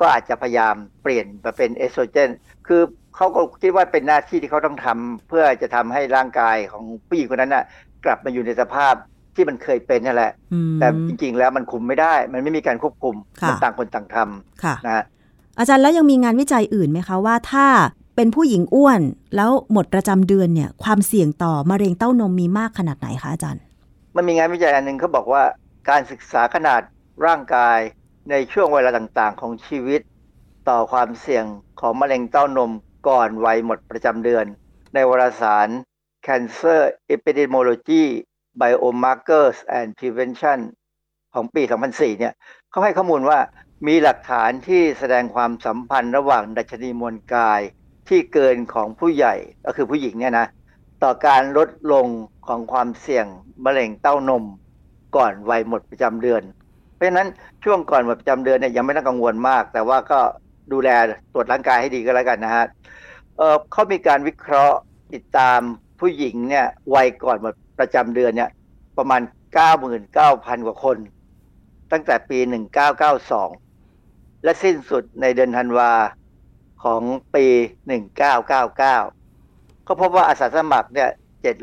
ก็อาจจะพยายามเปลี่ยนมาเป็นเอสโตรเจน คือเขาก็คิดว่าเป็นหน้าที่ที่เขาต้องทำเพื่อจะทำให้ร่างกายของผู้หญิงคนนั้นน่ะ กลับมาอยู่ในสภาพที่มันเคยเป็นนั่นแหละ แต่จริงๆแล้วมันคุมไม่ได้ มันไม่มีการควบคุมมันต่างคนต่างทำนะอาจารย์แล้วยังมีงานวิจัยอื่นไหมคะว่าถ้าเป็นผู้หญิงอ้วนแล้วหมดประจำเดือนเนี่ย ความเสี่ยงต่อมะเร็งเต้านมมีมากขนาดไหนคะอาจารย์ มันมีงานวิจัยอันหนึ่งเขาบอกว่า การศึกษาขนาดร่างกายในช่วงเวลาต่างๆ ของชีวิต ต่อความเสี่ยงของมะเร็งเต้านมก่อนวัยหมดประจำเดือน ในวารสาร Cancer Epidemiology Biomarkers and Prevention ของปี 2004 เนี่ยเขาให้ข้อมูลว่ามีหลักฐานที่แสดงความสัมพันธ์ระหว่างดัชนีมวลกายที่เกินของผู้ใหญ่ก็คือผู้หญิงเนี่ยนะต่อการลดลงของความเสี่ยงมะเร็งเต้านม ก่อนวัยหมดประจำเดือน เพราะฉะนั้นช่วงก่อนหมดประจำเดือนเนี่ยยังไม่ต้องกังวลมาก แต่ว่าก็ดูแลตรวจร่างกายให้ดีก็แล้วกันนะฮะเเขามีการวิเคราะห์ติดตามผู้หญิงเนี่ยวัยก่อนหมดประจำเดือนเนี่ยประมาณ 99,000 กว่าคน ตั้งแต่ปี 1992 และสิ้นสุดในเดือนธันวาของปี 1999 ก็พบว่าอาสาสมัครเนี่ย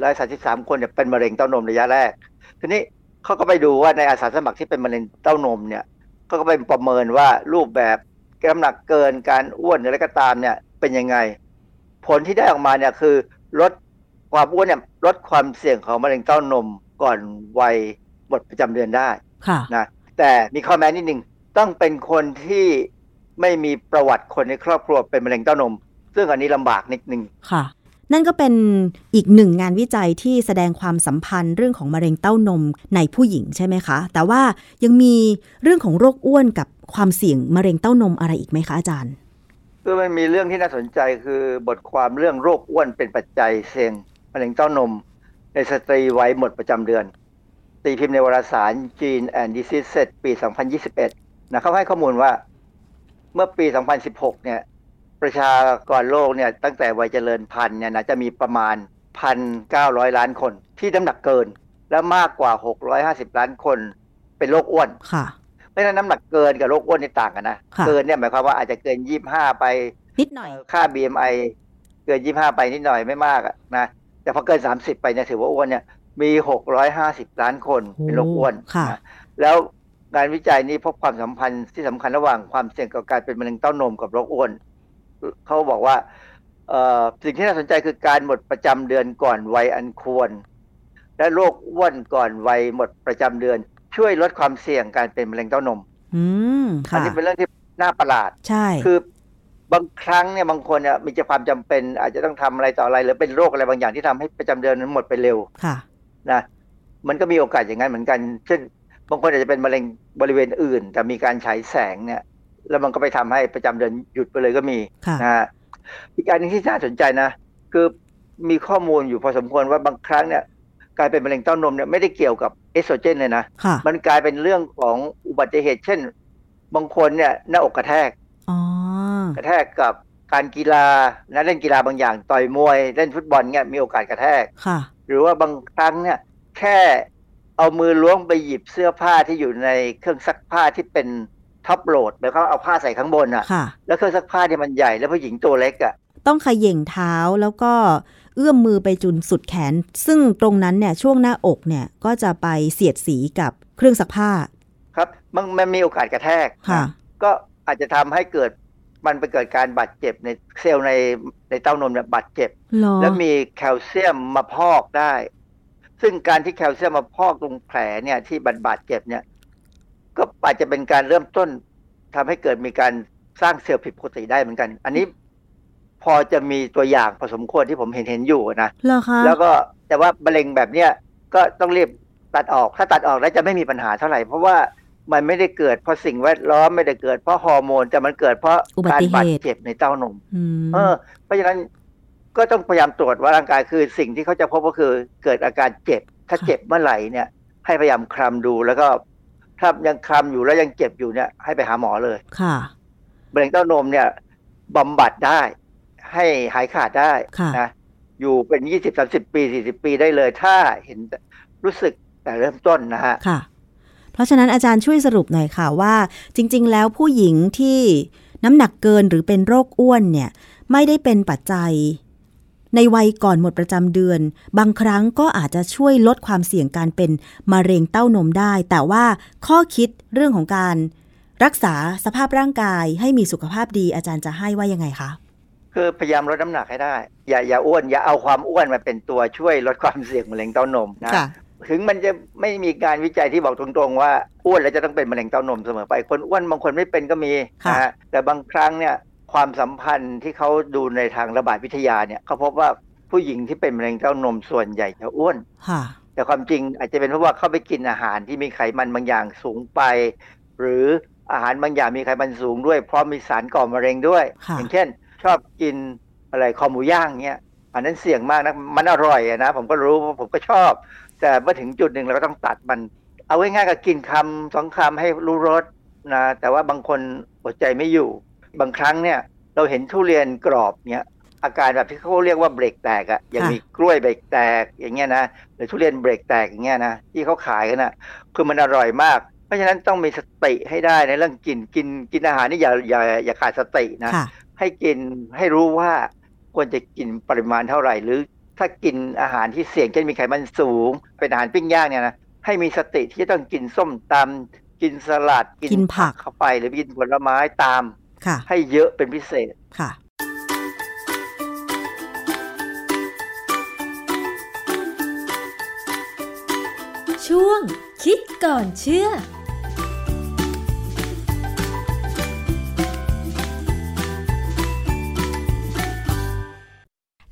733 คนเนี่ยเป็นมะเร็งเต้านมระยะแรก ทีนี้ เขาก็ไปดูว่าในอาสาสมัครที่เป็นมะเร็งเต้านมเนี่ยเขาก็ไปประเมินว่ารูปแบบน้ำหนักเกินการอ้วนอะไรก็ตามเนี่ยเป็นยังไง ผลที่ได้ออกมาเนี่ยคือลดความอ้วนเนี่ยลดความเสี่ยงของมะเร็งเต้านมก่อนวัยหมดประจำเดือนได้นะแต่มีข้อแม้นิดนึงต้องเป็นคนที่ไม่มีประวัติคนในครอบครัวเป็นมะเร็งเต้านม ซึ่งอันนี้ลำบากนิดนึงค่ะ นั่นก็เป็นอีกหนึ่งงานวิจัยที่แสดงความสัมพันธ์เรื่องของมะเร็งเต้านมในผู้หญิงใช่ไหมคะ แต่ว่ายังมีเรื่องของโรคอ้วนกับความเสี่ยงมะเร็งเต้านมอะไรอีกไหมคะอาจารย์คือมันมีเรื่องที่น่าสนใจคือบทความเรื่องโรคอ้วนเป็นปัจจัยเสี่ยงมะเร็งเต้านม ในสตรีไว้หมดประจำเดือน ตีพิมพ์ในวารสาร Gene and Disease ปี 2021 นะเขาให้ข้อมูลว่าเมื่อปี 2016 เนี่ย ประชากรโลกเนี่ยตั้งแต่วัยเจริญพันธุ์เนี่ยนะจะมีประมาณ 1,900 ล้านคนที่น้ำหนักเกิน และมากกว่า 650 ล้านคนเป็นโรคอ้วนค่ะเพราะฉะนั้นน้ำหนักเกินกับโรคอ้วนนี่ต่างกันนะเกินเนี่ยหมายความว่าอาจจะเกิน 25 ไปนิดหน่อยค่า BMI เกิน 25 ไปนิดหน่อยไม่มากนะแต่พอเกิน 30 ไปเนี่ยถือว่าอ้วนเนี่ยมี 650 ล้านคนเป็นโรคอ้วนแล้วงานวิจัยนี้พบความสัมพันธ์ที่สำคัญระหว่างความเสี่ยงกับการเป็นมะเร็งเต้านมกับโรคอ้วน เขาบอกว่าสิ่งที่น่าสนใจคือการหมดประจำเดือนก่อนวัยอันควร และโรคอ้วนก่อนวัยหมดประจำเดือน ช่วยลดความเสี่ยงการเป็นมะเร็งเต้านมอืมอันนี้เป็นเรื่องที่น่าประหลาด ใช่ คือบางครั้งเนี่ยบางคนเนี่ยมีความจำเป็น อาจจะต้องทำอะไรต่ออะไรหรือเป็นโรคอะไรบางอย่างที่ทำให้ประจำเดือนนั้นหมดไปเร็ว ค่ะ นะ มันก็มีโอกาสอย่างนั้นเหมือนกัน เช่น บางคนอาจจะเป็นมะเร็งบริเวณอื่น แต่มีการฉายแสงเนี่ย แล้วมันก็ไปทำให้ประจำเดือนหยุดไปเลยก็มีนะฮะอีกการนึงที่น่าสนใจนะ คือมีข้อมูลอยู่พอสมควรว่าบางครั้งเนี่ยกลายเป็นมะเร็งเต้านมเนี่ยไม่ได้เกี่ยวกับเอสโตรเจนเลยนะ มันกลายเป็นเรื่องของอุบัติเหตุ เช่น บางคนเนี่ยหน้าอกกระแทกกระแทกกับการกีฬานะเล่นกีฬาบางอย่าง ต่อยมวยเล่นฟุตบอลเนี่ยมีโอกาสกระแทกหรือว่าบางครั้งเนี่ยแค่เอามือล้วงไปหยิบเสื้อผ้าที่อยู่ในเครื่องซักผ้าที่เป็น ท็อปโหลดแล้วเขาเอาผ้าใส่ข้างบนอะ แล้วเครื่องซักผ้าที่มันใหญ่แล้วผู้หญิงตัวเล็กอะ ต้องขย่งเท้าแล้วก็เอื้อมมือไปจุนสุดแขน ซึ่งตรงนั้นเนี่ยช่วงหน้าอกเนี่ยก็จะไปเสียดสีกับเครื่องซักผ้า ครับมันมันมีโอกาสกระแทกค่ะ ก็อาจจะทำให้เกิดมันไปเกิดการบาดเจ็บในเซลล์ในในเต้านมเนี่ยบาดเจ็บ แล้วมีแคลเซียมมาพอกได้ ซึ่งการที่แคลเซียมมาพอกตรงแผลเนี่ยที่บาดบาดเจ็บเนี่ยก็ อาจจะเป็นการเริ่มต้นทำให้เกิดมีการสร้างเซลล์ผิดปกติได้เหมือนกัน อันนี้พอจะมีตัวอย่างผสมควรที่ผมเห็นเห็นอยู่นะแล้วก็แต่ว่ามะเร็งแบบเนี้ยก็ต้องรีบตัดออกถ้าตัดออกแล้วจะไม่มีปัญหาเท่าไหร่ เพราะว่ามันไม่ได้เกิดเพราะสิ่งแวดล้อมไม่ได้เกิดเพราะฮอร์โมนแต่มันเกิดเพราะการบาดเจ็บในเต้านมเออ เพราะฉะนั้นก็ต้องพยายามตรวจว่าร่างกายคือสิ่งที่เขาจะพบก็คือเกิดอาการเจ็บ ถ้าเจ็บเมื่อไหร่เนี่ย ให้พยายามคลำดูแล้วก็ ถ้ายังคลำอยู่แล้วยังเจ็บอยู่เนี่ย ให้ไปหาหมอเลย ค่ะมะเร็งเต้านมเนี่ยบำบัดได้ ให้หายขาดได้ค่ะนะอยู่เป็นยี่สิบสามสิบปีสี่สิบปีได้เลย ถ้าเห็นรู้สึกแต่เริ่มต้นนะฮะค่ะ เพราะฉะนั้นอาจารย์ช่วยสรุปหน่อยค่ะว่า จริง ๆ แล้วผู้หญิงที่น้ำหนักเกินหรือเป็นโรคอ้วนเนี่ย ไม่ได้เป็นปัจจัย ในวัยก่อนหมดประจำเดือน บางครั้งก็อาจจะช่วยลดความเสี่ยงการเป็นมะเร็งเต้านมได้ แต่ว่าข้อคิดเรื่องของการรักษาสภาพร่างกายให้มีสุขภาพดีอาจารย์จะให้ว่ายังไงคะคือพยายามลดน้ำหนักให้ได้ อย่าอย่าอ้วน อย่าเอาความอ้วนมาเป็นตัวช่วยลดความเสี่ยงมะเร็งเต้านมนะค่ะถึงมันจะไม่มีการวิจัยที่บอกตรงๆว่าอ้วนแล้วจะต้องเป็นมะเร็งเต้านมเสมอไปคนอ้วนบางคนไม่เป็นก็มีค่ะนะฮะแต่บางครั้งเนี่ย ความสัมพันธ์ที่เขาดูในทางระบาดวิทยาเนี่ยเขาพบว่าผู้หญิงที่เป็นมะเร็งเต้านมส่วนใหญ่จะอ้วนค่ะแต่ความจริงอาจจะเป็นเพราะว่าเขาไปกินอาหารที่มีไขมันบางอย่างสูงไป หรืออาหารบางอย่างมีไขมันสูงด้วยเพราะมีสารก่อมะเร็งด้วยค่ะอย่างเช่น ชอบกินอะไรคอหมูย่างเงี้ยอันนั้นเสี่ยงมากนะมันอร่อยอะนะผมก็รู้ผมก็ชอบ แต่เมื่อถึงจุดหนึ่งเราก็ต้องตัดมัน เอาไว้ง่ายๆก็กินคำสองคำให้รู้รสนะแต่ว่าบางคนอดใจไม่อยู่ บางครั้งเนี่ยเราเห็นทุเรียนกรอบเนี่ยอาการแบบที่เขาเรียกว่าเบรกแตกอะอย่างค่ะมีกล้วยเบรกแตกอย่างเงี้ยนะหรือทุเรียนเบรกแตกอย่างเงี้ยนะที่เขาขายกันนะคือมันอร่อยมาก เพราะฉะนั้นต้องมีสติให้ได้ในเรื่องกินกินกินอาหารนี่อย่าอย่าอย่าขาดสตินะค่ะให้กินให้รู้ว่าควรจะกินปริมาณเท่าไหร่ หรือถ้ากินอาหารที่เสี่ยงเช่นมีไขมันสูง เป็นอาหารปิ้งย่างเนี่ยนะให้มีสติที่จะต้องกินส้มตำกินสลัดกินผักเข้าไปหรือกินผลไม้ตามค่ะ ให้เยอะเป็นพิเศษค่ะช่วงคิดก่อนเชื่อ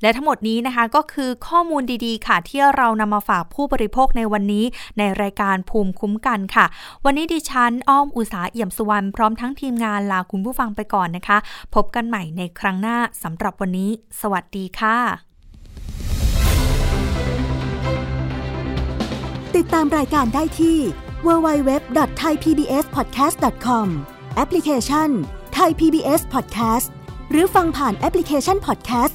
และทั้งหมดนี้นะคะก็คือข้อมูลดีๆ ค่ะ ที่เรานำมาฝากผู้บริโภคในวันนี้ ในรายการภูมิคุ้มกันค่ะ วันนี้ดิฉันอ้อมอุตสาเอี่ยมสุวรรณพร้อมทั้งทีมงานลาคุณผู้ฟังไปก่อนนะคะ พบกันใหม่ในครั้งหน้าสำหรับวันนี้ สวัสดีค่ะ ติดตามรายการได้ที่ www.thaipbspodcast.com แอปพลิเคชัน Thai PBS Podcast หรือฟังผ่านแอปพลิเคชัน Podcast